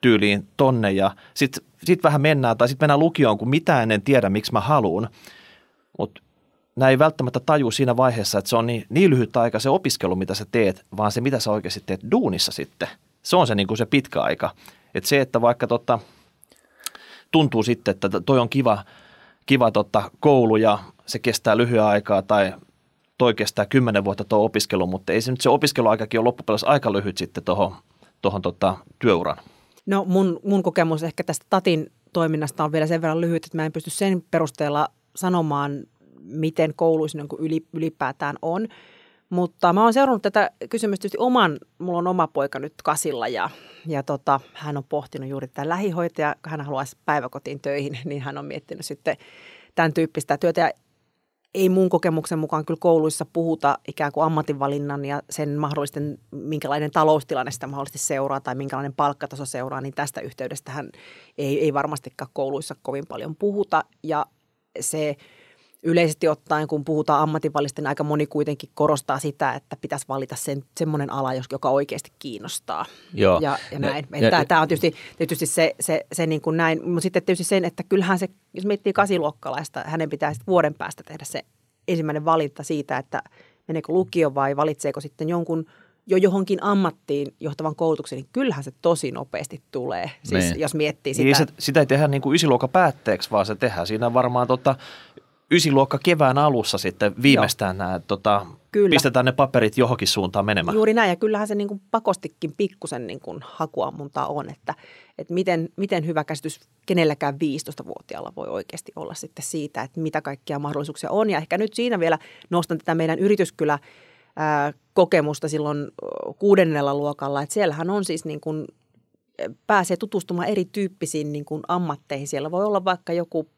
tyyliin tonne ja sitten sit vähän mennään tai sitten mennään lukioon, kun mitään en tiedä, miksi mä haluan. Mutta näin ei välttämättä taju siinä vaiheessa, että se on niin, niin lyhyt aika se opiskelu, mitä sä teet, vaan se, mitä sä oikeasti teet duunissa sitten. Se on se, niin kuin se pitkä aika. Että se, että vaikka totta, tuntuu sitten, että toi on kiva, kiva totta, koulu ja se kestää lyhyen aikaa tai toi kestää kymmenen vuotta tuo opiskelu, mutta ei se nyt se opiskeluaikakin ole loppupeleissä aika lyhyt sitten tuohon tohon tota, työuran. No mun, mun kokemus ehkä tästä Tatin toiminnasta on vielä sen verran lyhyt, että mä en pysty sen perusteella sanomaan, miten kouluissa niin ylipäätään on. Mutta mä oon seurannut tätä kysymystä tietysti oman, mulla on oma poika nyt kasilla ja, ja tota, hän on pohtinut juuri tätä lähihoitaja, hän haluaisi päiväkotiin töihin, niin hän on miettinyt sitten tämän tyyppistä työtä. Ja ei mun kokemuksen mukaan kyllä kouluissa puhuta ikään kuin ammatinvalinnan ja sen mahdollisten, minkälainen taloustilanne sitä mahdollisesti seuraa tai minkälainen palkkataso seuraa, niin tästä yhteydestähän ei, ei varmastikaan kouluissa kovin paljon puhuta. Ja se yleisesti ottaen, kun puhutaan ammatinvalista, niin aika moni kuitenkin korostaa sitä, että pitäisi valita sen, semmoinen ala, joka oikeasti kiinnostaa. Joo. Ja, ja näin. Ja, tämä, ja, tämä on tietysti, tietysti se, se, se niin kuin näin, mutta sitten tietysti sen, että kyllähän se, jos miettii kasiluokkalaista, hänen pitää sitten vuoden päästä tehdä se ensimmäinen valinta siitä, että meneekö lukio vai valitseeko sitten jonkun jo johonkin ammattiin johtavan koulutuksen, niin kyllähän se tosi nopeasti tulee, siis niin. jos miettii sitä. Niin, se, sitä ei tehdä niin kuin ysiluokan päätteeksi, vaan se tehdään siinä varmaan tota, ysiluokka kevään alussa sitten viimeistään nämä, tota, Kyllä. pistetään ne paperit johonkin suuntaan menemään. Juuri näin ja kyllähän se niin kuin pakostikin pikkusen niin kuin hakuammuntaa on, että, että miten, miten hyvä käsitys kenelläkään 15-vuotiaalla voi oikeasti olla sitten siitä, että mitä kaikkia mahdollisuuksia on. Ja ehkä nyt siinä vielä nostan tätä meidän yrityskylä kokemusta silloin kuudennella luokalla, että siellähän on siis niin kuin pääsee tutustumaan erityyppisiin niin kuin ammatteihin. Siellä voi olla vaikka joku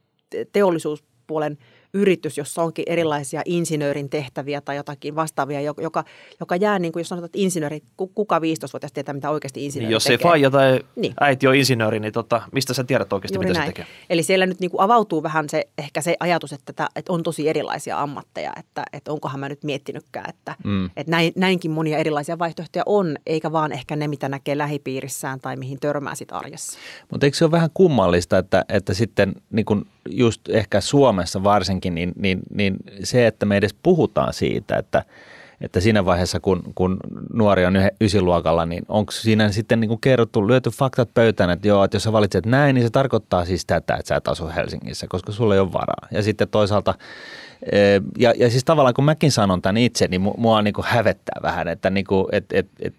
teollisuuspuolen yritys, jossa onkin erilaisia insinöörin tehtäviä tai jotakin vastaavia, joka, joka jää, niin kuin jos sanotaan, että insinööri, kuka 15-vuotias tietää, mitä oikeasti insinööri niin, Jos tekee. ei faija tai niin. äiti ole insinööri, niin tota, mistä sä tiedät oikeasti, Juuri mitä näin. se tekee? Eli siellä nyt niin kuin avautuu vähän se, ehkä se ajatus, että, tätä, että on tosi erilaisia ammatteja, että, että onkohan mä nyt miettinytkään, että, mm. että näin, näinkin monia erilaisia vaihtoehtoja on, eikä vaan ehkä ne, mitä näkee lähipiirissään tai mihin törmää sit arjessa. Mutta eikö se ole vähän kummallista, että, että sitten niin kun just ehkä Suomessa varsinkin, niin, niin, niin se, että me edes puhutaan siitä, että, että siinä vaiheessa, kun, kun nuori on ysiluokalla, niin onko siinä sitten niin kuin kerrottu, lyöty faktat pöytään, että joo, että jos sä valitset näin, niin se tarkoittaa siis tätä, että sä et asu Helsingissä, koska sulla ei ole varaa. Ja sitten toisaalta, eh, ja, ja siis tavallaan kun mäkin sanon tämän itse, niin mua niin kuin hävettää vähän, että niin kuin, et, et, et,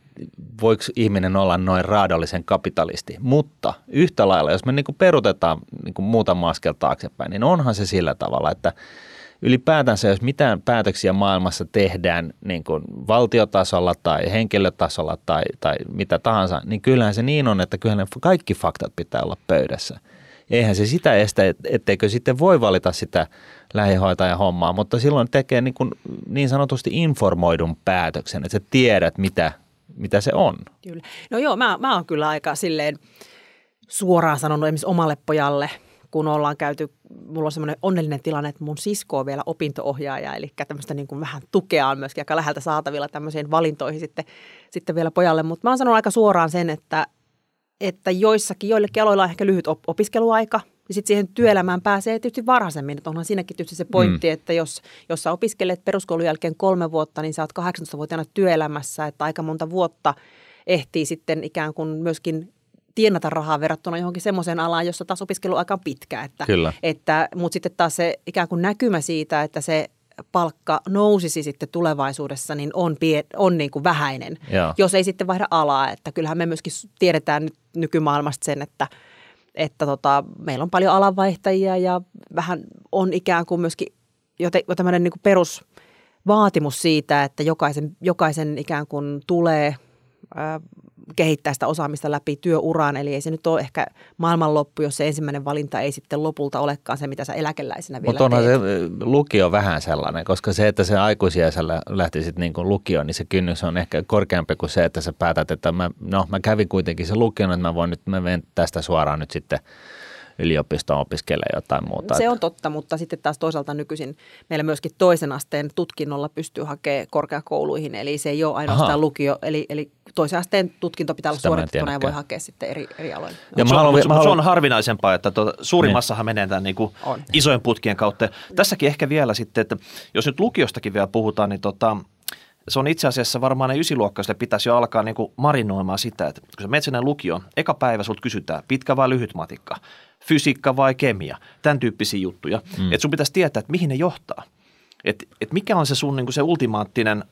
voiko ihminen olla noin raadollisen kapitalisti. Mutta yhtä lailla, jos me niin kuin perutetaan niin kuin muutama askel taaksepäin, niin onhan se sillä tavalla, että ylipäätänsä, jos mitään päätöksiä maailmassa tehdään niin kuin valtiotasolla tai henkilötasolla tai, tai mitä tahansa, niin kyllähän se niin on, että kyllähän kaikki faktat pitää olla pöydässä. Eihän se sitä estä, etteikö sitten voi valita sitä lähihoitajan hommaa, mutta silloin tekee niin, kuin niin sanotusti informoidun päätöksen, että sä tiedät, mitä mitä se on. Kyllä. No joo, mä, mä oon kyllä aika silleen suoraan sanonut esimerkiksi omalle pojalle, kun ollaan käyty, mulla on semmoinen onnellinen tilanne, että mun sisko on vielä opintoohjaaja, eli tämmöistä niin kuin vähän tukea on myöskin aika läheltä saatavilla tämmöisiin valintoihin sitten, sitten vielä pojalle. Mutta mä oon sanonut aika suoraan sen, että, että joissakin, joillekin aloilla on ehkä lyhyt op- opiskeluaika – ja sitten siihen työelämään pääsee tietysti varhaisemmin. Että onhan siinäkin tietysti se pointti, mm. että jos, jos sä opiskelet peruskoulun jälkeen kolme vuotta, niin sä oot 18-vuotiaana työelämässä, että aika monta vuotta ehtii sitten ikään kuin myöskin tienata rahaa verrattuna johonkin semmoiseen alaan, jossa taas opiskeluaika on pitkä. Että, Kyllä. Että, mutta sitten taas se ikään kuin näkymä siitä, että se palkka nousisi sitten tulevaisuudessa, niin on, pie, on niin kuin vähäinen, Joo. jos ei sitten vaihda alaa. Että kyllähän me myöskin tiedetään nyt nykymaailmasta sen, että – että tota, meillä on paljon alanvaihtajia ja vähän on ikään kuin myöskin jo, tämmöinen niin perusvaatimus siitä, että jokaisen, jokaisen ikään kuin tulee ää, kehittää sitä osaamista läpi työuraan. Eli ei se nyt ole ehkä maailmanloppu, jos se ensimmäinen valinta ei sitten lopulta olekaan se, mitä sä eläkeläisenä vielä Mutta onhan teet. se lukio vähän sellainen, koska se, että se aikuisiäisellä lähtisit niin kuin lukioon, niin se kynnys on ehkä korkeampi kuin se, että sä päätät, että mä, no, mä kävin kuitenkin se lukion, että mä voin nyt, mä menen tästä suoraan nyt sitten – yliopistoon opiskelee jotain muuta. Se on totta, mutta sitten taas toisaalta nykyisin meillä myöskin toisen asteen tutkinnolla pystyy hakemaan korkeakouluihin, eli se ei ole ainoastaan Aha. lukio, eli, eli toisen asteen tutkinto pitää olla suoritettuna ja voi hakea sitten eri, eri aloille. Ja se, haluan, on, haluan... se on harvinaisempaa, että tuota, suurimmassahan niin. menee tämän niin kuin isojen putkien kautta. Tässäkin ehkä vielä sitten, että jos nyt lukiostakin vielä puhutaan, niin tota, se on itse asiassa varmaan ne ysiluokkaisille pitäisi jo alkaa niin kuin marinoimaan sitä, että kun sä menet sinne lukioon, eka päivä sulta kysytään pitkä vai lyhyt matikka, fysiikka vai kemia, tämän tyyppisiä juttuja. Mm. Että sun pitäisi tietää, että mihin ne johtaa. Että et mikä on se sun niin kuin se ultimaattinen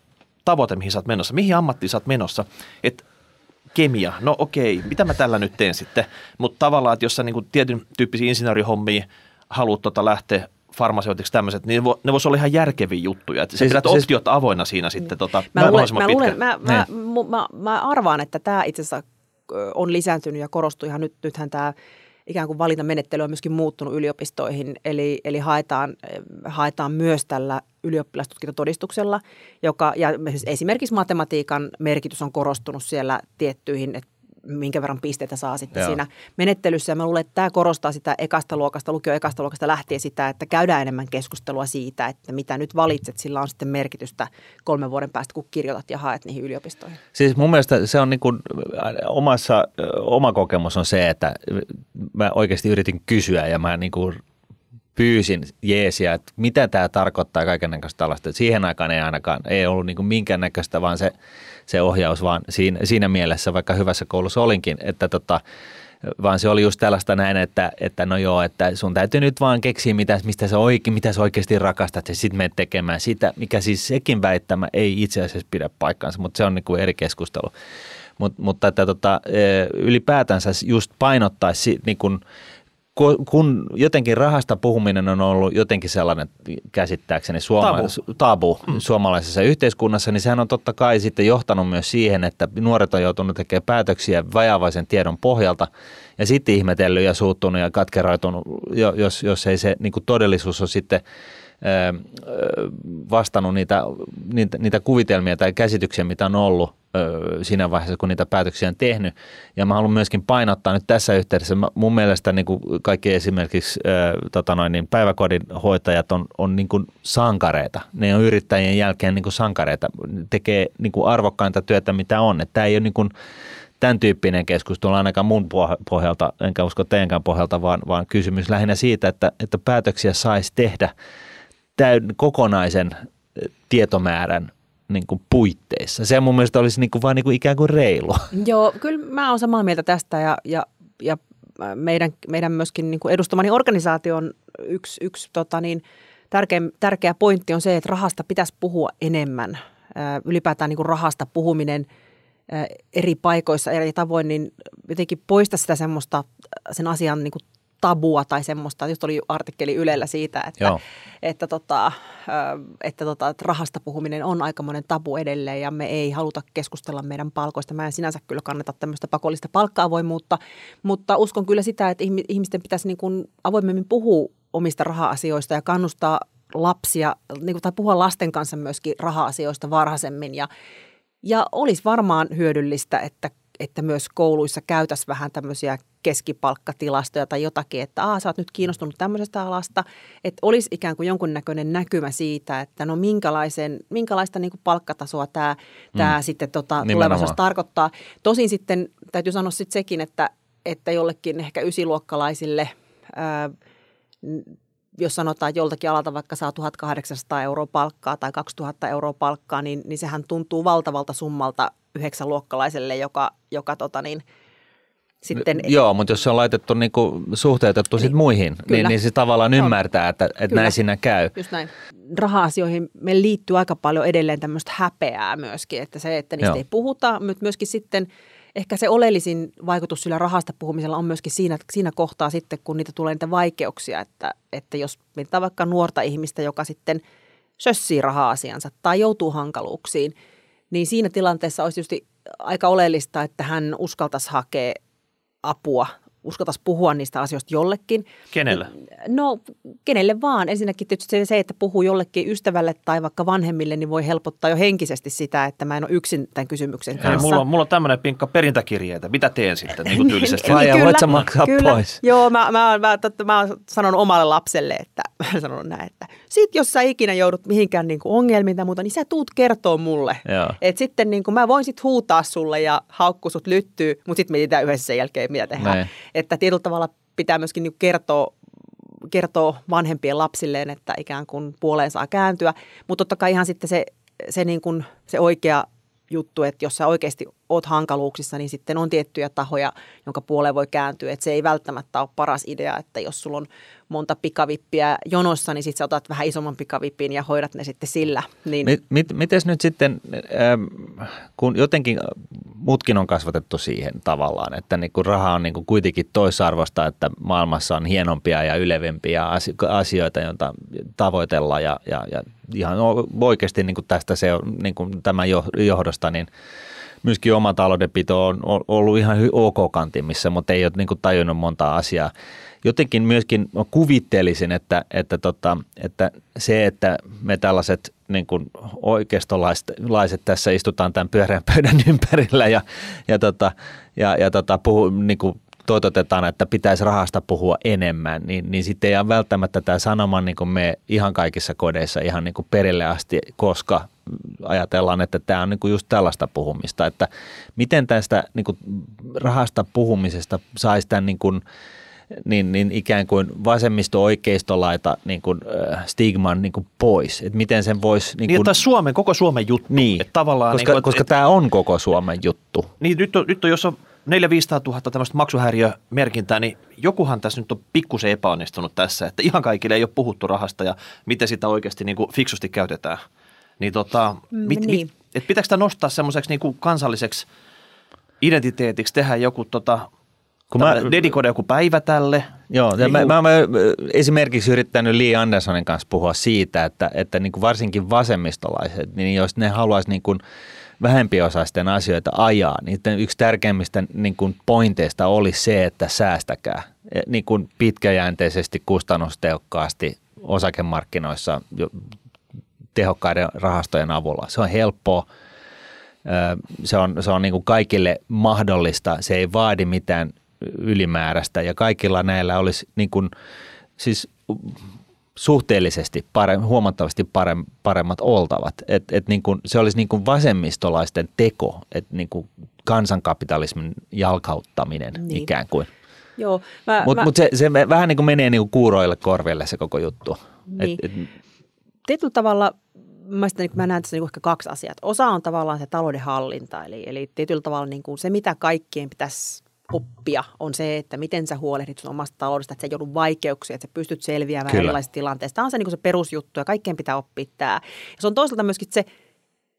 tavoite, mihin sä oot menossa, mihin ammattiin sä oot menossa. Että kemia, no okei, mitä mä tällä nyt teen sitten. Mutta tavallaan, että jos sä niin kuin tietyn tyyppisiä insinöörihommia haluat tota lähteä farmaseutiksi tämmöiset, niin ne voisi olla ihan järkeviä juttuja. Että siis, pidät siis, optiot avoinna siinä sitten tota, mä, luulen, mä, luulen, mä, mä, mä, mä, mä arvaan, että tämä itse asiassa on lisääntynyt ja korostuu ihan nyt. Nythän tämä ikään kuin valintamenettely on myöskin muuttunut yliopistoihin, eli, eli haetaan, haetaan myös tällä ylioppilastutkintotodistuksella, joka, ja esimerkiksi matematiikan merkitys on korostunut siellä tiettyihin, että minkä verran pisteitä saa sitten Joo. siinä menettelyssä. Ja mä luulen, että tämä korostaa sitä ekasta luokasta, lukio ekasta luokasta lähtien sitä, että käydään enemmän keskustelua siitä, että mitä nyt valitset, sillä on sitten merkitystä kolmen vuoden päästä, kun kirjoitat ja haet niihin yliopistoihin. Siis mun mielestä se on niin kuin, omassa, oma kokemus on se, että mä oikeasti yritin kysyä ja mä niin kuin pyysin jeesiä, että mitä tämä tarkoittaa kaikenlaista tällaista. Siihen aikaan ei ainakaan, ei ollut niin minkäännäköistä, vaan se, se ohjaus vaan siinä, siinä mielessä, vaikka hyvässä koulussa olinkin, että tota, vaan se oli just tällaista näin, että, että no joo, että sun täytyy nyt vaan keksiä, mitä, mistä sä oike, mitä sä oikeasti rakastat ja sitten menet tekemään sitä, mikä siis sekin väittämä ei itse asiassa pidä paikkaansa, mutta se on niin kuin eri keskustelu. Mut, mutta että tota, ylipäätänsä just painottaisi niin kuin, kun jotenkin rahasta puhuminen on ollut jotenkin sellainen käsittääkseni suoma- tabu. tabu mm. suomalaisessa yhteiskunnassa, niin sehän on totta kai sitten johtanut myös siihen, että nuoret on joutunut tekemään päätöksiä vajavaisen tiedon pohjalta ja sitten ihmetellyt ja suuttunut ja katkeroitunut, jos, jos ei se niin todellisuus ole sitten – vastannut niitä, niitä, niitä kuvitelmia tai käsityksiä, mitä on ollut siinä vaiheessa, kun niitä päätöksiä on tehnyt. Ja mä haluan myöskin painottaa nyt tässä yhteydessä, mun mielestä niin kuin kaikki esimerkiksi tota noin, niin päiväkodin hoitajat on, on niin kuin sankareita. Ne on yrittäjien jälkeen niin kuin sankareita, tekee niin kuin arvokkainta työtä, mitä on. Tämä ei ole niin kuin, tämän tyyppinen keskustelu ainakaan mun pohjalta, enkä usko teidänkään pohjalta, vaan, vaan kysymys lähinnä siitä, että, että päätöksiä saisi tehdä – täyn, kokonaisen tietomäärän niin kuin puitteissa. Se mun mielestä olisi niin kuin vaan niin kuin ikään kuin reilu. Joo, kyllä mä oon samaa mieltä tästä ja, ja, ja meidän, meidän myöskin niin kuin edustamani organisaation yksi, yksi tota niin, tärkeä, tärkeä pointti on se, että rahasta pitäisi puhua enemmän. Ylipäätään niin kuin rahasta puhuminen eri paikoissa eri tavoin, niin jotenkin poista sitä semmoista sen asian niin kuin tabua tai semmoista, just oli artikkeli Ylellä siitä, että, että, tota, että, tota, että rahasta puhuminen on aikamoinen tabu edelleen ja me ei haluta keskustella meidän palkoista. Mä en sinänsä kyllä kannata tämmöistä pakollista palkka-avoimuutta, mutta uskon kyllä sitä, että ihmisten pitäisi niin kuin avoimemmin puhua omista raha-asioista ja kannustaa lapsia, niin kuin, tai puhua lasten kanssa myöskin raha-asioista varhaisemmin. Ja, ja olisi varmaan hyödyllistä, että että myös kouluissa käytäisiin vähän tämmöisiä keskipalkkatilastoja tai jotakin, että Aa, sä oot nyt kiinnostunut tämmöisestä alasta, että olisi ikään kuin jonkunnäköinen näkymä siitä, että no minkälaisen, minkälaista niin kuin palkkatasoa tämä, mm. tämä sitten tota, tulevaisuudessa tarkoittaa. Tosin sitten täytyy sanoa sitten sekin, että, että jollekin ehkä ysiluokkalaisille ää, jos sanotaan, että joltakin alalta vaikka saa 1800 euroa palkkaa tai 2000 euroa palkkaa, niin, niin sehän tuntuu valtavalta summalta yhdeksänluokkalaiselle, joka, joka tota niin, sitten... Joo, mutta jos se on laitettu niin kuin suhteutettu niin, sit muihin, niin, niin se tavallaan on. ymmärtää, että, että näin siinä käy. Just näin. Raha-asioihin me liittyy aika paljon edelleen tämmöistä häpeää myöskin, että se, että niistä Joo. ei puhuta, mutta myöskin sitten ehkä se oleellisin vaikutus sillä rahasta puhumisella on myöskin siinä, siinä kohtaa sitten, kun niitä tulee niitä vaikeuksia, että, että jos mietitään vaikka nuorta ihmistä, joka sitten sössii raha-asiansa tai joutuu hankaluuksiin – niin siinä tilanteessa olisi just aika oleellista, että hän uskaltaisi hakea apua uskaltaisi puhua niistä asioista jollekin. Kenelle? No, kenelle vaan. Ensinnäkin tietysti se, että puhuu jollekin ystävälle tai vaikka vanhemmille, niin voi helpottaa jo henkisesti sitä, että mä en ole yksin tämän kysymyksen kanssa. Ei, mulla, on, mulla on tämmöinen pinkka perintäkirjeitä. Mitä teen sitten niin kuin tyylisesti? Vai niin, voit sä maksaa kyllä. pois? Joo, mä, mä, mä, totta, mä sanon omalle lapselle, että mä sanon näin, että sit jos sä ikinä joudut mihinkään niin kuin ongelmiin tai muuta, niin sä tuut kertoa mulle. että sitten niin kuin mä voin sit huutaa sulle ja haukku sut lyttyy, mutta sitten mietitään yhdessä sen jälkeen, mitä tehdään. Näin että tietyllä tavalla pitää myöskin niin kertoa kertoo vanhempien lapsilleen, että ikään kuin puoleen saa kääntyä. Mutta totta kai ihan sitten se, se, niin kuin, se oikea juttu, että jos sä oikeasti oot hankaluuksissa, niin sitten on tiettyjä tahoja, jonka puoleen voi kääntyä. Että se ei välttämättä ole paras idea, että jos sulla on monta pikavippiä jonossa, niin sitten sä otat vähän isomman pikavipin ja hoidat ne sitten sillä. Niin... Mit, mit, mites nyt sitten, ähm, kun jotenkin mutkin on kasvatettu siihen tavallaan, että niin kun raha on niin kuin kuitenkin toisarvosta, että maailmassa on hienompia ja ylevempiä asioita, joita tavoitellaan ja, ja, ja ihan oikeasti niin tästä se, niin kuin tämän johdosta, niin myöskin oma taloudenpito on ollut ihan ok kantimissa, mutta ei ole niin kuin tajunnut monta asiaa. Jotenkin myöskin kuvittelisin, että, että, tota, että se, että me tällaiset niin kuin oikeistolaiset tässä istutaan tämän pyöreän pöydän ympärillä ja, ja, tota, ja, ja tota, puhu, niin kuin toitotetaan, että pitäisi rahasta puhua enemmän, niin, niin sitten ei välttämättä tämä sanoma niin kuin me ihan kaikissa kodeissa ihan niin kuin perille asti, koska ajatellaan, että tämä on niin kuin just tällaista puhumista, että miten tästä niin kuin rahasta puhumisesta saisi tämän niin kuin, niin, niin ikään kuin vasemmisto-oikeistolaita niin kuin, äh, stigman niin kuin pois. Että miten sen voisi... Niin, niin kuin, Suomen, koko Suomen juttu. Niin, että tavallaan, koska, niin kuin, koska et, tämä on koko Suomen juttu. Niin, nyt on, nyt on jos on 4 500 000 tämmöistä maksuhäiriömerkintää, niin jokuhan tässä nyt on pikkusen epäonnistunut tässä, että ihan kaikille ei ole puhuttu rahasta ja miten sitä oikeasti niin kuin fiksusti käytetään. Niin tota, mm, mit, niin. Mit, et pitääkö sitä nostaa semmoiseksi niin kuin kansalliseksi identiteetiksi, tehdä joku tota, kun mä, dedikoida joku päivä tälle. Joo, ja mä, mä, mä, esimerkiksi yrittänyt Lee Andersonin kanssa puhua siitä, että, että niin kuin varsinkin vasemmistolaiset, niin jos ne haluaisi niin kuin – vähempiosaisten asioita ajaa, niin yksi tärkeimmistä niin kuin pointeista oli se, että säästäkää e, niin kuin pitkäjänteisesti, kustannustehokkaasti osakemarkkinoissa tehokkaiden rahastojen avulla. Se on helppoa, se on, se on niin kuin kaikille mahdollista, se ei vaadi mitään ylimääräistä ja kaikilla näillä olisi niin kuin, siis suhteellisesti parem, huomattavasti parem, paremmat oltavat. Et, et niin kuin, se olisi niin kuin vasemmistolaisten teko, että niin kuin kansankapitalismin jalkauttaminen niin. ikään kuin. Mutta mut se, se vähän niin kuin menee niin kuin kuuroille korville se koko juttu. Niin. Et, et, Tietyllä tavalla mä, sitä, niin mä näen tässä niin ehkä kaksi asiaa. Osa on tavallaan se talouden hallinta, eli, eli tietyllä tavalla niin kuin se, mitä kaikkien pitäisi oppia on se, että miten sä huolehdit sun omasta taloudesta, että sä joudut vaikeuksia, että sä pystyt selviämään Kyllä. erilaisista tilanteista. Tämä on se, niin se perusjuttu ja kaikkien pitää oppia tämä. Ja se on toisaalta myöskin se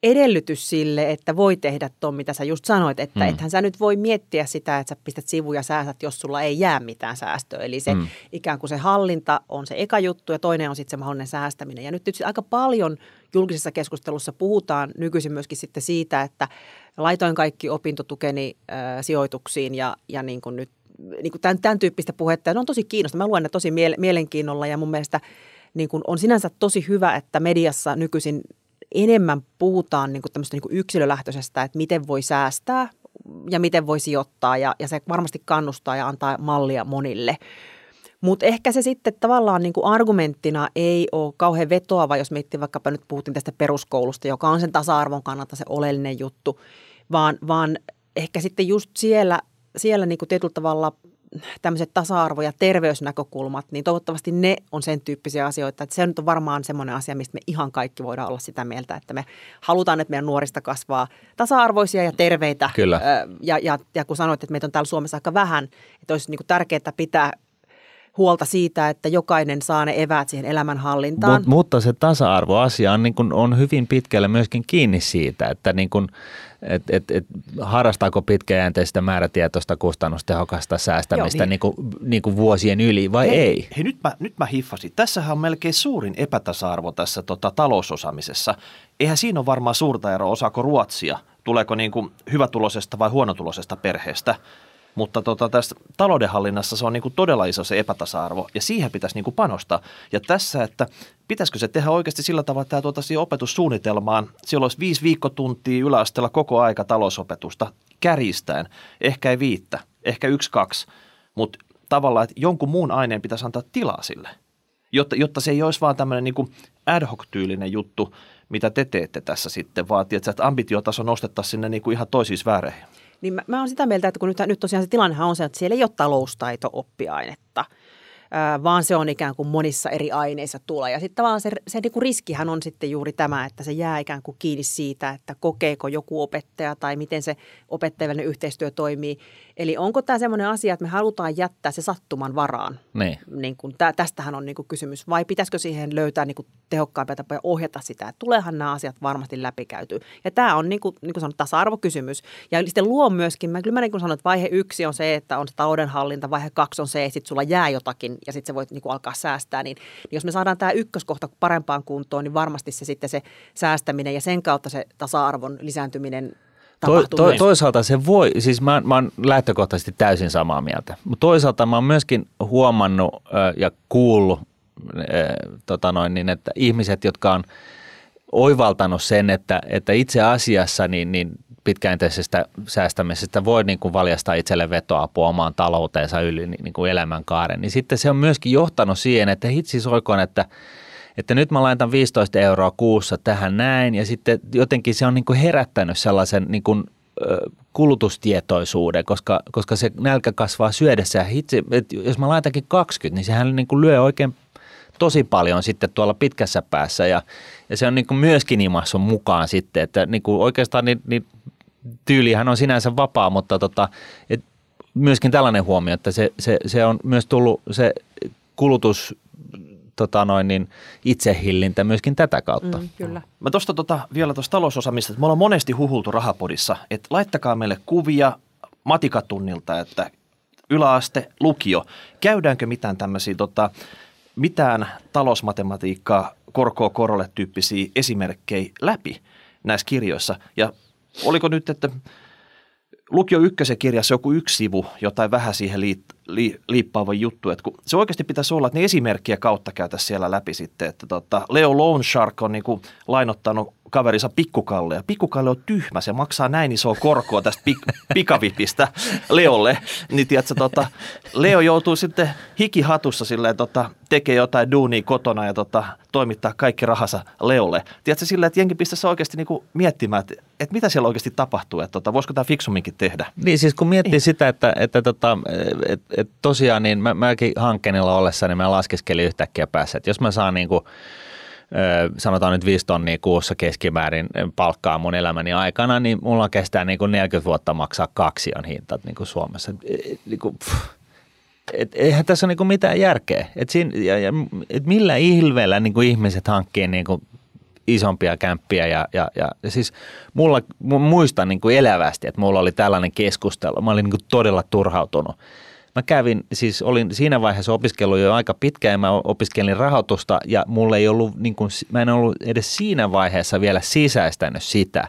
edellytys sille, että voi tehdä tuon, mitä sä just sanoit, että mm. ethän sä nyt voi miettiä sitä, että sä pistät sivuja säästät, jos sulla ei jää mitään säästöä. Eli se mm. ikään kuin se hallinta on se eka juttu ja toinen on sitten se mahdollinen säästäminen. Ja nyt tietysti aika paljon julkisessa keskustelussa puhutaan nykyisin myöskin sitten siitä, että laitoin kaikki opintotukeni äh, sijoituksiin ja, ja niin kuin nyt niin kuin tämän, tämän tyyppistä puhetta. Ja ne on tosi kiinnostavaa. Mä luen ne tosi mielenkiinnolla ja mun mielestä niin kuin on sinänsä tosi hyvä, että mediassa nykyisin enemmän puhutaan niin kuin tämmöistä niin yksilölähtöisestä, että miten voi säästää ja miten voi sijoittaa ja, ja se varmasti kannustaa ja antaa mallia monille. Mutta ehkä se sitten tavallaan niin kuin argumenttina ei ole kauhean vetoava, jos miettii vaikkapa nyt puhuttiin tästä peruskoulusta, joka on sen tasa-arvon kannalta se oleellinen juttu, vaan, vaan ehkä sitten just siellä, siellä niin kuin tietyllä tavalla tämmöiset tasa-arvo- ja terveysnäkökulmat, niin toivottavasti ne on sen tyyppisiä asioita, että se nyt on varmaan semmoinen asia, mistä me ihan kaikki voidaan olla sitä mieltä, että me halutaan, että meidän nuorista kasvaa tasa-arvoisia ja terveitä. Kyllä. Ja, ja, ja kun sanoit, että meitä on täällä Suomessa aika vähän, että olisi niin tärkeää pitää huolta siitä, että jokainen saa ne eväät siihen elämänhallintaan. Mut, mutta se tasa-arvoasia on, niin kuin, on hyvin pitkälle myöskin kiinni siitä, että niin kuin, et, et, et, harrastaako pitkäjänteistä määrätietoista kustannustehokasta säästämistä Joo, niin, niin kuin, niin kuin vuosien yli vai hei, ei? Hei, nyt mä, nyt mä hiffasin. Tässähän on melkein suurin epätasa-arvo tässä tota, talousosaamisessa. Eihän siinä ole varmaan suurta eroa, osaako Ruotsia, tuleeko niin kuin hyvätulosesta vai huonotulosesta perheestä – mutta tota, tässä taloudenhallinnassa se on niin kuin todella iso se epätasa-arvo ja siihen pitäisi niin kuin panostaa. Ja tässä, että pitäisikö se tehdä oikeasti sillä tavalla, että tämä opetussuunnitelmaan, siellä olisi viisi viikkotuntia yläasteella koko aika talousopetusta kärjistäen, ehkä ei viittä, ehkä yksi, kaksi, mutta tavallaan, että jonkun muun aineen pitäisi antaa tilaa sille, jotta, jotta se ei olisi vaan tämmöinen niin kuin ad hoc-tyylinen juttu, mitä te teette tässä sitten, vaan että ambitiotaso nostettaisiin sinne niin kuin ihan toisiin vääreihin. Niin mä, mä oon sitä mieltä, että kun nyt, nyt tosiaan se tilannehan on se, että siellä ei ole taloustaito-oppiainetta – vaan se on ikään kuin monissa eri aineissa tulee. Ja sitten tavallaan se, se niin kuin riskihän on sitten juuri tämä, että se jää ikään kuin kiinni siitä, että kokeeko joku opettaja tai miten se opettajallinen yhteistyö toimii. Eli onko tämä semmoinen asia, että me halutaan jättää se sattuman varaan? Niin. Niin kuin, tä, tästähän on niin kuin kysymys. Vai pitäisikö siihen löytää niin kuin tehokkaampia tapoja ohjata sitä, että tuleehan nämä asiat varmasti läpikäytyy. Ja tämä on niin kuin, niin kuin sanot, tasa-arvokysymys. Ja sitten luo myöskin, mä kyllä mä niin kuin sanon, että vaihe yksi on se, että on se taloudenhallinta, vaihe kaksi on se, että sitten sulla jää jotakin ja sitten sä voit niin kuin alkaa säästää, niin, niin jos me saadaan tämä ykköskohta parempaan kuntoon, niin varmasti se sitten se säästäminen ja sen kautta se tasa-arvon lisääntyminen to, to, toisaalta se voi, siis mä, mä oon lähtökohtaisesti täysin samaa mieltä, mutta toisaalta mä oon myöskin huomannut ö, ja kuullut, ö, tota noin, niin, että ihmiset, jotka on oivaltanut sen, että, että itse asiassa niin, niin pitkäjänteisestä säästämisestä voi niin kuin valjastaa itselle vetoapua omaan talouteensa yli niin kuin elämänkaaren, niin sitten se on myöskin johtanut siihen, että hitsi soikoon, että että nyt mä laitan 15 euroa kuussa tähän näin ja sitten jotenkin se on niin kuin herättänyt sellaisen niin kuin, kulutustietoisuuden, koska, koska se nälkä kasvaa syödessä. Että jos mä laitankin 20, niin sehän niin kuin lyö oikein tosi paljon sitten tuolla pitkässä päässä. Ja, ja se on niin kuin myöskin imassun mukaan sitten, että niin kuin oikeastaan niin, niin tyylihän on sinänsä vapaa, mutta tota, et myöskin tällainen huomio, että se, se, se on myös tullut se kulutus tota noin, niin itsehillintä myöskin tätä kautta. Mm, kyllä. Mä tuosta tota, vielä tuosta talousosaamista, että me ollaan monesti huhultu rahapodissa, että laittakaa meille kuvia matikatunnilta, että yläaste, lukio. Käydäänkö mitään tämmöisiä, tota, mitään talousmatematiikkaa, korkoa korolle tyyppisiä esimerkkejä läpi näissä kirjoissa? Ja oliko nyt, että lukio ykkösen kirjassa joku yksi sivu, jotain vähän siihen liit, li, liippaava juttu, että kun se oikeasti pitäisi olla, että ne esimerkkiä kautta käytäisiin siellä läpi sitten, että tota, Leo Lone Shark on niinku lainottanut kaverinsa Pikkukalle ja Pikkukalle on tyhmä, se maksaa näin isoa korkoa tästä pik, pikavipistä Leolle, niin tiedätkö, tota, Leo joutuu sitten hikihatussa silleen, tota, tekee jotain duunia kotona ja tota, toimittaa kaikki rahansa Leolle. Tiedätkö silleen, että jengi pistäisi oikeasti niinku miettimään, että, että mitä siellä oikeasti tapahtuu, että tota, voisiko tämä fiksumminkin tehdä. Niin siis kun miettii sitä, että, että tota, et, et tosiaan niin mä, mäkin hankkeenilla ollessa, niin mä laskeskelin yhtäkkiä päässä, että jos mä saan niin kuin, sanotaan nyt 5 tonnia kuussa keskimäärin palkkaa mun elämäni aikana, niin mulla kestää niin kuin 40 vuotta maksaa kaksi on hinta niin kuin Suomessa. Et, niin kuin, et, eihän tässä ole kuin mitään järkeä. Et siinä, ja, ja, et millä ilveellä niin ihmiset hankkii kuin isompia kämppiä ja, ja, ja, ja siis mulla, muistan kuin elävästi, että mulla oli tällainen keskustelu. Mä olin kuin todella turhautunut. Mä kävin, siis olin siinä vaiheessa opiskellut jo aika pitkään ja mä opiskelin rahoitusta ja mulla ei ollut, niin kuin, mä en ollut edes siinä vaiheessa vielä sisäistänyt sitä,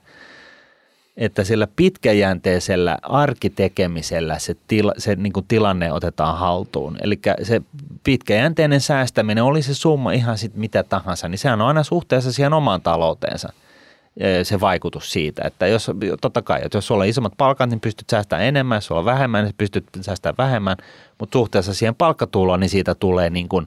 että sillä pitkäjänteisellä arkitekemisellä se, tila, se niin kuin tilanne otetaan haltuun. Eli se pitkäjänteinen säästäminen, oli se summa ihan sit mitä tahansa, niin sehän on aina suhteessa siihen omaan talouteensa se vaikutus siitä, että jos, totta kai, että jos sulla on isommat palkat, niin pystyt säästämään enemmän, jos sulla on vähemmän, niin pystyt säästämään vähemmän, mutta suhteessa siihen palkkatuloon, niin siitä tulee niin kuin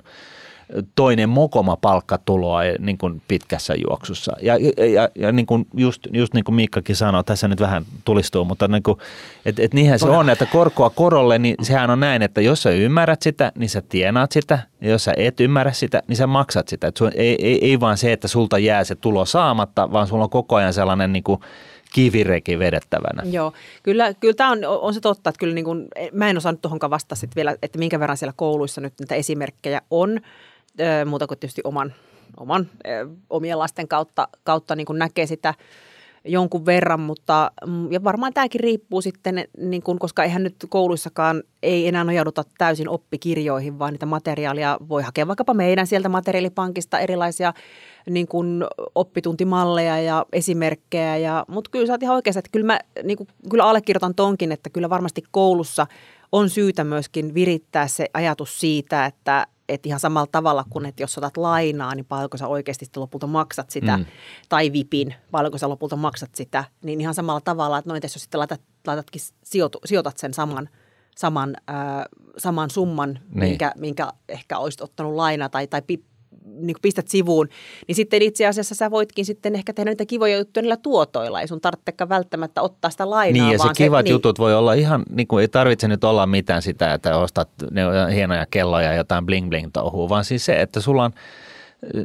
toinen mokoma palkkatuloa niin kuin pitkässä juoksussa. Ja, ja, ja niin kuin just, just niin kuin Miikkakin sanoi, tässä nyt vähän tulistuu, mutta niin kuin, et, et niinhän se on, että korkoa korolle, niin sehän on näin, että jos sä ymmärrät sitä, niin sä tienaat sitä, ja jos sä et ymmärrä sitä, niin sä maksat sitä. Et sun, ei, ei, ei vaan se, että sulta jää se tulo saamatta, vaan sulla on koko ajan sellainen niin kuin kivireki vedettävänä. Joo, kyllä, kyllä tämä on, on se totta, että kyllä niin kuin, mä en osannut tuohonkaan vastata sit vielä, että minkä verran siellä kouluissa nyt niitä esimerkkejä on, muuta kuin tietysti oman, oman omien lasten kautta, kautta niin kuin näkee sitä jonkun verran, mutta mm, ja varmaan tämäkin riippuu sitten, niin kuin, koska eihän nyt kouluissakaan ei enää nojauduta täysin oppikirjoihin, vaan niitä materiaalia voi hakea vaikkapa meidän sieltä materiaalipankista erilaisia niin kuin oppituntimalleja ja esimerkkejä. Ja, mutta kyllä sä oot ihan oikeassa, että kyllä mä niin kuin, kyllä allekirjoitan tonkin, että kyllä varmasti koulussa on syytä myöskin virittää se ajatus siitä, että, että ihan samalla tavalla kuin, että jos otat lainaa, niin paljonko sä oikeasti lopulta maksat sitä, mm. tai vipin, paljonko sä lopulta maksat sitä, niin ihan samalla tavalla, että noin jos sitten laitat, laitatkin, sijoitu, sijoitat sen saman, saman, äh, saman summan, niin. minkä, minkä ehkä olisit ottanut laina tai, tai niin kuin pistät sivuun, niin sitten itse asiassa sä voitkin sitten ehkä tehdä niitä kivoja juttuja niillä tuotoilla. Ei sun tarvitsekaan välttämättä ottaa sitä lainaa. Niin ja vaan se kivat niin, jutut voi olla ihan, niin kuin ei tarvitse nyt olla mitään sitä, että ostat ne hienoja kelloja ja jotain bling bling touhua, vaan siis se, että sulla on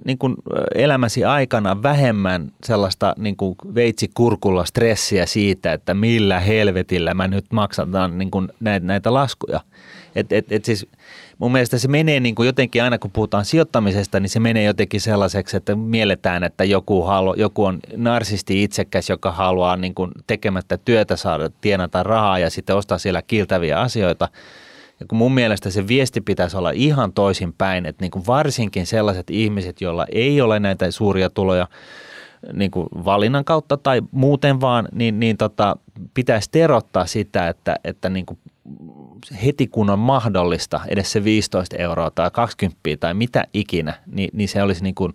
niin kuin elämäsi aikana vähemmän sellaista niin kuin veitsikurkulla stressiä siitä, että millä helvetillä mä nyt maksataan niin kuin näitä, näitä laskuja. Et, et, et siis mun mielestä se menee niin kuin jotenkin aina kun puhutaan sijoittamisesta, niin se menee jotenkin sellaiseksi, että mielletään, että joku, halu, joku on narsisti itsekäs, joka haluaa niin kuin tekemättä työtä saada tienata rahaa ja sitten ostaa siellä kiiltäviä asioita. Ja kun mun mielestä se viesti pitäisi olla ihan toisin päin, että niin kuin varsinkin sellaiset ihmiset, joilla ei ole näitä suuria tuloja, niin kuin valinnan kautta tai muuten vaan, niin, niin tota, pitäisi terottaa sitä, että, että niin kuin heti kun on mahdollista, edes se 15 euroa tai 20 tai mitä ikinä, niin, niin se olisi niin kuin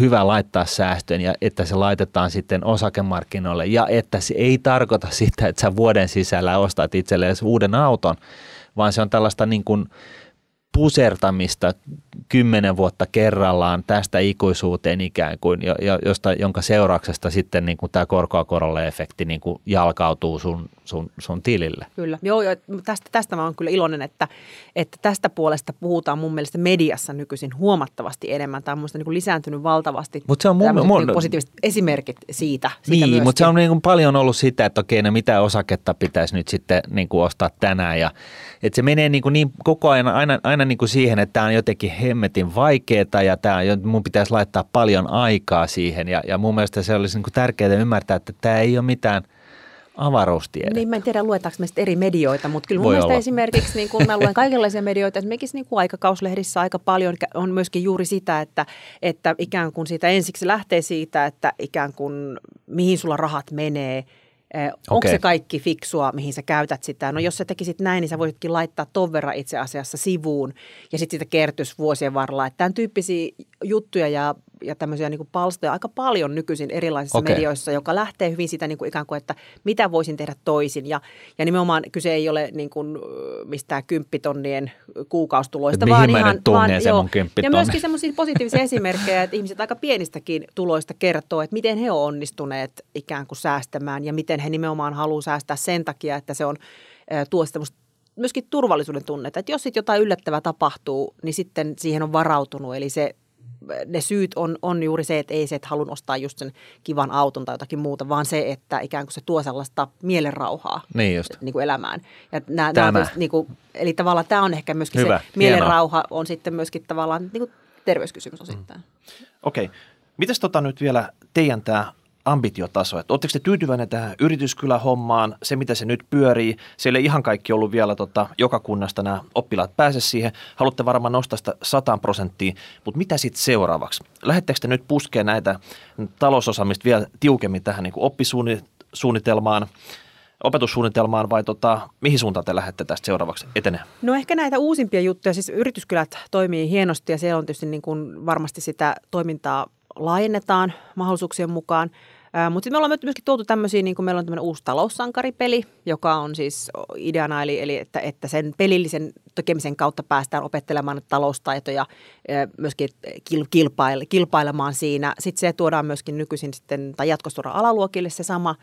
hyvä laittaa säästöön ja että se laitetaan sitten osakemarkkinoille. Ja että se ei tarkoita sitä, että sä vuoden sisällä ostat itsellesi uuden auton, vaan se on tällaista niin kuin pusertamista kymmenen vuotta kerrallaan tästä ikuisuuteen ikään kuin, josta, jonka seurauksesta sitten niin kuin tämä korkoa korolle efekti niin kuin jalkautuu sun, sun, sun tilille. Kyllä, joo, joo tästä, tästä mä oon kyllä iloinen, että, että tästä puolesta puhutaan mun mielestä mediassa nykyisin huomattavasti enemmän. Tämä on mun niin kuin lisääntynyt valtavasti Mut se on mun, mun, niin positiiviset esimerkit siitä. siitä niin, mutta se on niin kuin paljon ollut sitä, että okei, no mitä osaketta pitäisi nyt sitten niin kuin ostaa tänään ja että se menee niin, kuin niin koko ajan aina, aina niin kuin siihen, että tämä on jotenkin hemmetin vaikeaa ja tämä, mun pitäisi laittaa paljon aikaa siihen. Ja, ja mun mielestä se olisi niin kuin tärkeää ymmärtää, että tämä ei ole mitään avaruustiede. Niin, mä en tiedä luetaanko me eri medioita, mutta kyllä mun Voi mielestä olla. esimerkiksi, niin kun mä luen kaikenlaisia medioita, esimerkiksi niin kuin aikakauslehdissä aika paljon on myöskin juuri sitä, että, että ikään kuin siitä ensiksi lähtee siitä, että ikään kuin mihin sulla rahat menee – Okay. Onko se kaikki fiksua, mihin sä käytät sitä? No jos sä tekisit näin, niin sä voisitkin laittaa ton verran itse asiassa sivuun ja sitten sitä kertyisi vuosien varrella. Että tämän tyyppisiä juttuja ja ja tämmöisiä niin kuin palstoja aika paljon nykyisin erilaisissa okay. medioissa, joka lähtee hyvin sitä niin kuin ikään kuin, että mitä voisin tehdä toisin. Ja, ja nimenomaan kyse ei ole niin kuin mistään kymppitonnien kuukaustuloista, vaan ihan... Vaan, joo, ja myöskin semmoisia positiivisia esimerkkejä, että ihmiset aika pienistäkin tuloista kertoo, että miten he on onnistuneet ikään kuin säästämään ja miten he nimenomaan haluaa säästää sen takia, että se on tuo semmoista myöskin turvallisuuden tunnetta, että jos sitten jotain yllättävää tapahtuu, niin sitten siihen on varautunut. Eli se ne syyt on, on juuri se, että ei se, että halun ostaa just sen kivan auton tai jotakin muuta, vaan se, että ikään kuin se tuo sellaista mielenrauhaa niin just. Niin kuin elämään. Ja nää, tämä. Just, niin kuin, eli tavallaan tämä on ehkä myöskin Hyvä, se mielenrauha hienoa. on sitten myöskin tavallaan niin kuin terveyskysymys osittain. Mm. Okei. Okay. Mites tota nyt vielä teidän tämä ambitiotaso. Että oletteko te tyytyväinen tähän yrityskylähommaan, se mitä se nyt pyörii? Siellä ei ihan kaikki ollut vielä tota, joka kunnasta nämä oppilaat pääse siihen. Haluatte varmaan nostaa sitä 100 prosenttia, mutta mitä sitten seuraavaksi? Lähettekö te nyt puskea näitä talousosaamista vielä tiukemmin tähän niin oppisuunnitelmaan? opetussuunnitelmaan vai tota, mihin suuntaan te lähdette tästä seuraavaksi etenee? No ehkä näitä uusimpia juttuja, siis yrityskylät toimii hienosti ja siellä on tietysti niin kuin varmasti sitä toimintaa laajennetaan mahdollisuuksien mukaan. Mutta sitten me ollaan myöskin tuotu tämmöisiä, niin kuin meillä on tämmöinen uusi taloussankaripeli, joka on siis ideana, eli, eli että, että sen pelillisen tekemisen kautta päästään opettelemaan taloustaitoja, myöskin kilpaile, kilpailemaan siinä. Sitten se tuodaan myöskin nykyisin sitten, tai jatkossa alaluokille se sama,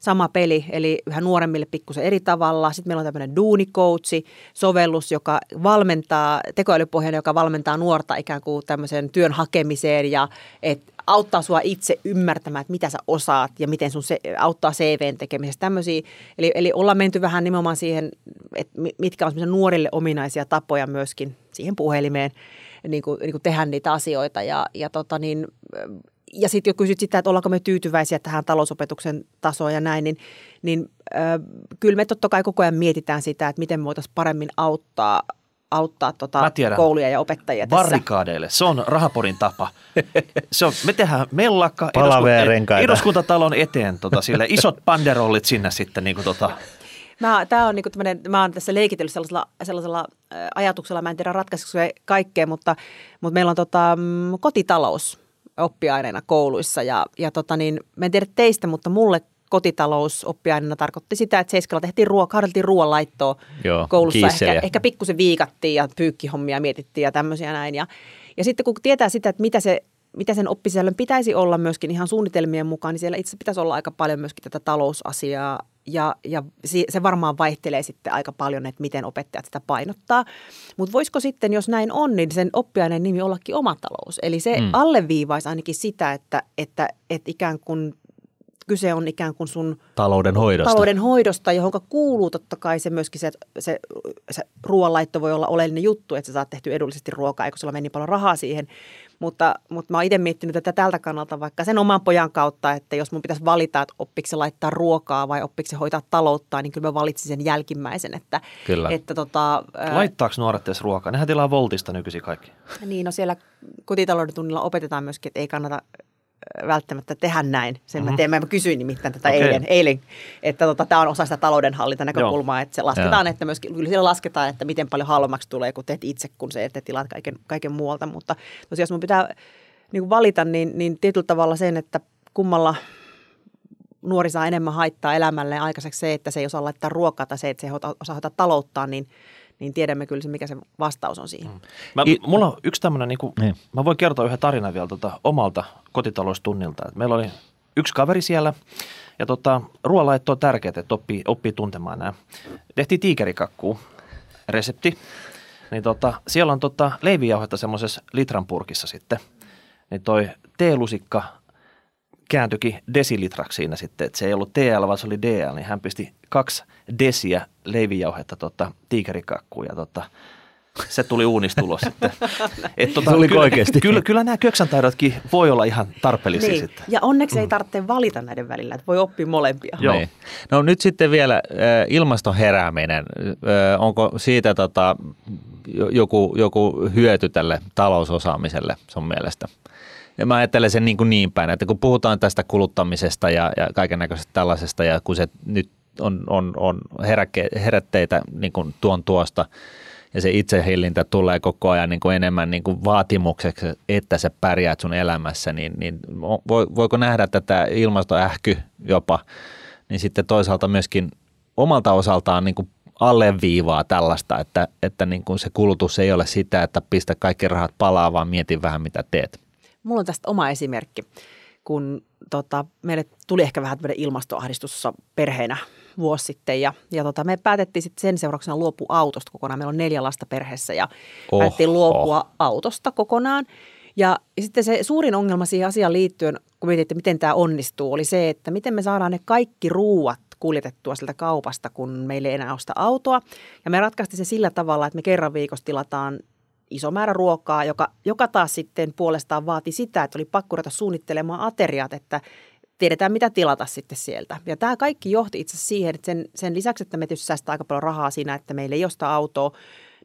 sama peli, eli yhä nuoremmille pikkusen eri tavalla. Sitten meillä on tämmöinen duunikoutsi, sovellus, joka valmentaa, tekoälypohjainen, joka valmentaa nuorta ikään kuin tämmöiseen työn hakemiseen ja et auttaa sua itse ymmärtämään, että mitä sä osaat ja miten sun se, auttaa CVn tekemisessä. Tämmöisiä, eli, eli ollaan menty vähän nimenomaan siihen, että mitkä on nuorille ominaisia tapoja myöskin siihen puhelimeen niin kuin, niin kuin tehdä niitä asioita. Ja, ja, tota niin, ja sitten jo kysyt sitä, että ollaanko me tyytyväisiä tähän talousopetuksen tasoon ja näin, niin, niin äh, kyllä me totta kai koko ajan mietitään sitä, että miten me voitaisiin paremmin auttaa auttaa tota kouluja ja opettajia tässä. Barrikaadeille, se on rahapodin tapa. Se on, me tehdään mellakka eduskunta, eduskuntatalon eteen, tota, sille isot panderollit sinne sitten. Niin kuin, tota. Mä, tää on niinku mä oon tässä leikitellyt sellaisella, sellaisella ajatuksella, mä en tiedä ratkaisuksi kaikkea, mutta, mutta meillä on tota, mm, kotitalous oppiaineena kouluissa ja, ja tota niin, mä en tiedä teistä, mutta mulle kotitalousoppiaineena tarkoitti sitä, että seiskalla tehtiin ruokaa, harjoiteltiin ruoanlaittoa Joo, koulussa. Ehkä, ehkä pikkusen viikattiin ja pyykkihommia mietittiin ja tämmöisiä näin. Ja, ja sitten kun tietää sitä, että mitä se mitä sen oppisisällön pitäisi olla myöskin ihan suunnitelmien mukaan, niin siellä itse pitäisi olla aika paljon myöskin tätä talousasiaa ja, ja se varmaan vaihtelee sitten aika paljon, että miten opettajat sitä painottaa. Mutta voisiko sitten, jos näin on, niin sen oppiaineen nimi ollakin oma talous? Eli se mm. alleviivaisi ainakin sitä, että, että, että ikään kuin kyse on ikään kuin sun talouden hoidosta, talouden hoidosta johon kuuluu totta kai se myöskin se, se, se ruoanlaitto voi olla oleellinen juttu, että sä saat tehty edullisesti ruokaa, eikö sulla meni paljon rahaa siihen. Mutta, mutta mä oon itse miettinyt tätä tältä kannalta vaikka sen oman pojan kautta, että jos mun pitäisi valita, että oppiko se laittaa ruokaa vai oppiko se hoitaa taloutta, niin kyllä mä valitsin sen jälkimmäisen. Että, kyllä. Että tota, Laittaako nuoret edes ruokaa? Nehän tilaa Voltista nykyisin kaikki. Niin, no siellä kotitalouden tunnilla opetetaan myöskin, että ei kannata välttämättä tehdä näin. Sen Mhm. mä teen, mä kysyin nimittäin tätä Okei. eilen, eilen, että tota, tämä on osa sitä taloudenhallinta näkökulmaa, että se lasketaan, että myöskin, kyllä siellä lasketaan, että miten paljon halvemmaksi tulee, kun teet itse, kun se, että tilaat kaiken, kaiken muualta, mutta tosiaan jos mun pitää niin valita, niin, niin tietyllä tavalla sen, että kummalla nuori saa enemmän haittaa elämälleen aikaiseksi se, että se ei osaa laittaa ruokaa tai se, että se ei osaa hoitaa talouttaan, niin, niin tiedämme kyllä se, mikä se vastaus on siihen. Mä, I- mulla on yksi tämmöinen, niin kuin, Niin. mä voin kertoa yhden tarinan vielä tota, omalta kotitaloustunnilta. Et meillä oli yksi kaveri siellä ja tota, ruoanlaitto on tärkeää, että oppii, oppii tuntemaan nämä. Tehtiin tiikerikakkuu, resepti. Niin tota, siellä on tota, leivijauhetta semmoisessa litran purkissa sitten. Niin toi teelusikka kääntyikin desilitraksi siinä sitten, että se ei ollut TL, vaan se oli DL, niin hän pisti kaksi desiä leivijauhetta tota, tiikerikakkuun ja tota, se tuli uunistulos sitten. Et, tota, Tuliko kyllä, oikeasti? Kyllä, kyllä nämä köksäntaidotkin voi olla ihan tarpeellisia Niin. sitten. Ja onneksi ei tarvitse valita näiden välillä, että voi oppia molempia. Joo. Niin. No nyt sitten vielä äh, ilmaston herääminen. Äh, onko siitä tota, jo- joku, joku hyöty tälle talousosaamiselle sun mielestä? Ja mä ajattelen sen niin, kuin niin päin, että kun puhutaan tästä kuluttamisesta ja, ja kaiken näköisestä tällaisesta, ja kun se nyt on, on, on heräke, herätteitä niin kuin tuon tuosta, ja se itsehillintä tulee koko ajan niin kuin enemmän niin kuin vaatimukseksi, että sä pärjäät sun elämässä, niin, niin vo- voiko nähdä tätä ilmastoähky jopa, niin sitten toisaalta myöskin omalta osaltaan niin kuin alleviivaa tällaista, että, että niin kuin se kulutus ei ole sitä, että pistä kaikki rahat palaa, vaan mieti vähän mitä teet. Mulla on tästä oma esimerkki, kun tota, meille tuli ehkä vähän tämmöinen ilmastoahdistussa perheenä vuosi sitten ja, ja tota, me päätettiin sitten sen seurauksena luopua autosta kokonaan. Meillä on neljä lasta perheessä ja Oho. päätettiin luopua autosta kokonaan. Ja, ja sitten se suurin ongelma siihen asiaan liittyen, kun mietin, että miten tämä onnistuu, oli se, että miten me saadaan ne kaikki ruuat kuljetettua sieltä kaupasta, kun meillä ei enää osta autoa. Ja me ratkaistiin se sillä tavalla, että me kerran viikossa tilataan iso määrä ruokaa, joka, joka taas sitten puolestaan vaati sitä, että oli pakko ruveta suunnittelemaan ateriat, että tiedetään mitä tilata sitten sieltä. Ja tämä kaikki johti itse asiassa siihen, että sen, sen lisäksi, että me tietysti säästää aika paljon rahaa siinä, että meillä ei ole sitä autoa,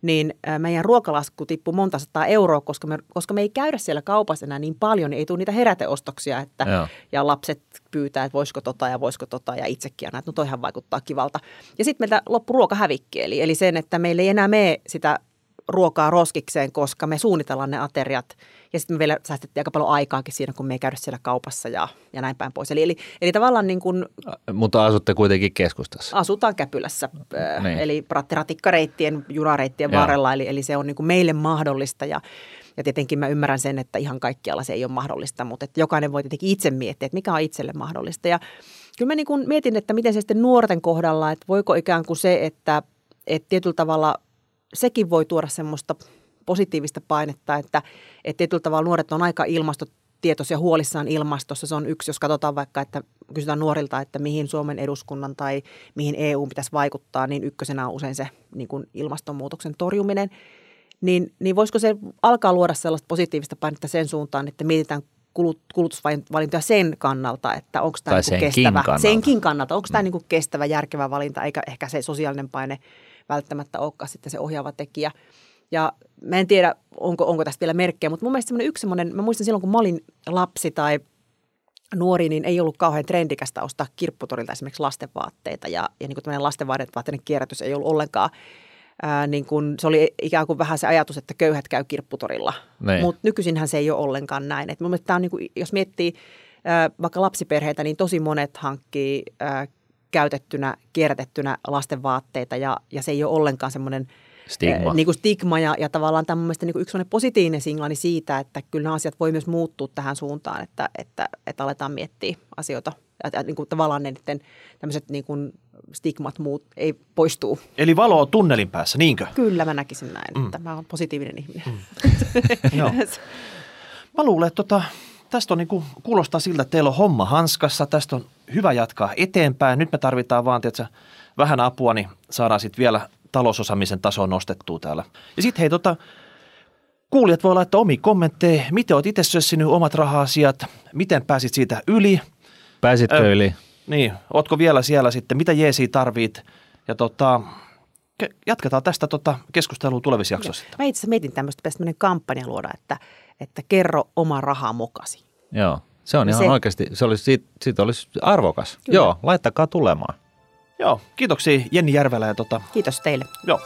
niin meidän ruokalasku tippui monta sataa euroa, koska me, koska me ei käydä siellä kaupassa enää niin paljon, niin ei tule niitä heräteostoksia, että Joo. ja lapset pyytää, että voisiko tota ja voisiko tota ja itsekin aina, että no toihan vaikuttaa kivalta. Ja sitten meiltä loppu ruokahävikki, eli, eli sen, että meillä ei enää mene sitä ruokaa roskikseen, koska me suunnitellaan ne ateriat. Ja sitten me vielä säästettiin aika paljon aikaakin siinä, kun me ei käydä siellä kaupassa ja, ja näin päin pois. Eli, eli, eli tavallaan niin kuin Mutta asutte kuitenkin keskustassa. asutaan Käpylässä, Niin. eli rattiratikkreittien, junareittien Joo. varrella, eli, eli se on niin kuin meille mahdollista ja, ja tietenkin mä ymmärrän sen, että ihan kaikkialla se ei ole mahdollista, mutta että jokainen voi tietenkin itse miettiä, että mikä on itselle mahdollista. Ja kyllä mä niin kuin mietin, että miten se sitten nuorten kohdalla, että voiko ikään kuin se, että, että tietyllä tavalla sekin voi tuoda semmoista positiivista painetta, että, että tietyllä tavalla nuoret on aika ilmastotietoisia huolissaan ilmastossa. Se on yksi, jos katsotaan vaikka, että kysytään nuorilta, että mihin Suomen eduskunnan tai mihin EU pitäisi vaikuttaa, niin ykkösenä on usein se niin kuin ilmastonmuutoksen torjuminen. Niin, niin voisiko se alkaa luoda sellaista positiivista painetta sen suuntaan, että mietitään kulut- kulutusvalintoja sen kannalta, että onko tämä Tai niin senkin kestävä. kannalta. Senkin kannalta. Onko tämä niin kestävä, järkevä valinta, eikä ehkä se sosiaalinen paine välttämättä olekaan sitten se ohjaava tekijä. Ja mä en tiedä, onko, onko tästä vielä merkkejä, mutta mun mielestä semmoinen yksi semmoinen, mä muistan silloin, kun mä olin lapsi tai nuori, niin ei ollut kauhean trendikästä ostaa kirpputorilta esimerkiksi lastenvaatteita. Ja, ja niin kuin tämmöinen lastenvaatteiden kierrätys ei ollut ollenkaan, ää, niin kuin, se oli ikään kuin vähän se ajatus, että köyhät käy kirpputorilla. Niin. Mutta nykyisinhän se ei ole ollenkaan näin. Et mun mielestä tää on niin kuin, jos miettii ää, vaikka lapsiperheitä, niin tosi monet hankkii ää, käytettynä, kierrätettynä lastenvaatteita ja, ja se ei ole ollenkaan semmoinen Stigma. Äh, niin kuin stigma ja, ja tavallaan tämä on mun niin kuin yksi positiivinen signaali siitä, että kyllä nämä asiat voi myös muuttua tähän suuntaan, että, että, että aletaan miettiä asioita. Että, niin kuin tavallaan ne niiden tämmöiset niin kuin stigmat muut ei poistuu. Eli valo on tunnelin päässä, niinkö? Kyllä mä näkisin näin, Mm. että mä oon positiivinen ihminen. Mm. Joo. Mä luulen, että tota, tästä on niinku, kuulostaa siltä, että teillä on homma hanskassa, tästä on hyvä jatkaa eteenpäin. Nyt me tarvitaan vaan tiedätkö, vähän apua, niin saadaan sitten vielä talousosaamisen tasoa nostettua täällä. Ja sitten hei, tota, kuulijat voi laittaa omia kommentteja, miten oot itse sössinyt omat raha-asiat, miten pääsit siitä yli, Pääsitkö Ö, yli? niin, ootko vielä siellä sitten, mitä jeesiä tarvit, ja tota, ke- jatketaan tästä tota keskustelua tulevissa jaksoissa. Mä itse mietin tämmöistä, pitäisi tämmöinen kampanja luoda, että, että kerro oma raha mokasi. Joo. Se on ihan se- oikeasti, se olisi, siitä, siitä olisi arvokas. Kyllä. Joo, laittakaa tulemaan. Joo, kiitoksia Jenni Järvelä ja tota, Kiitos teille. joo,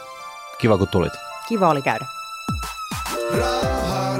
Kiva kun tulit. Kiva oli käydä. Raha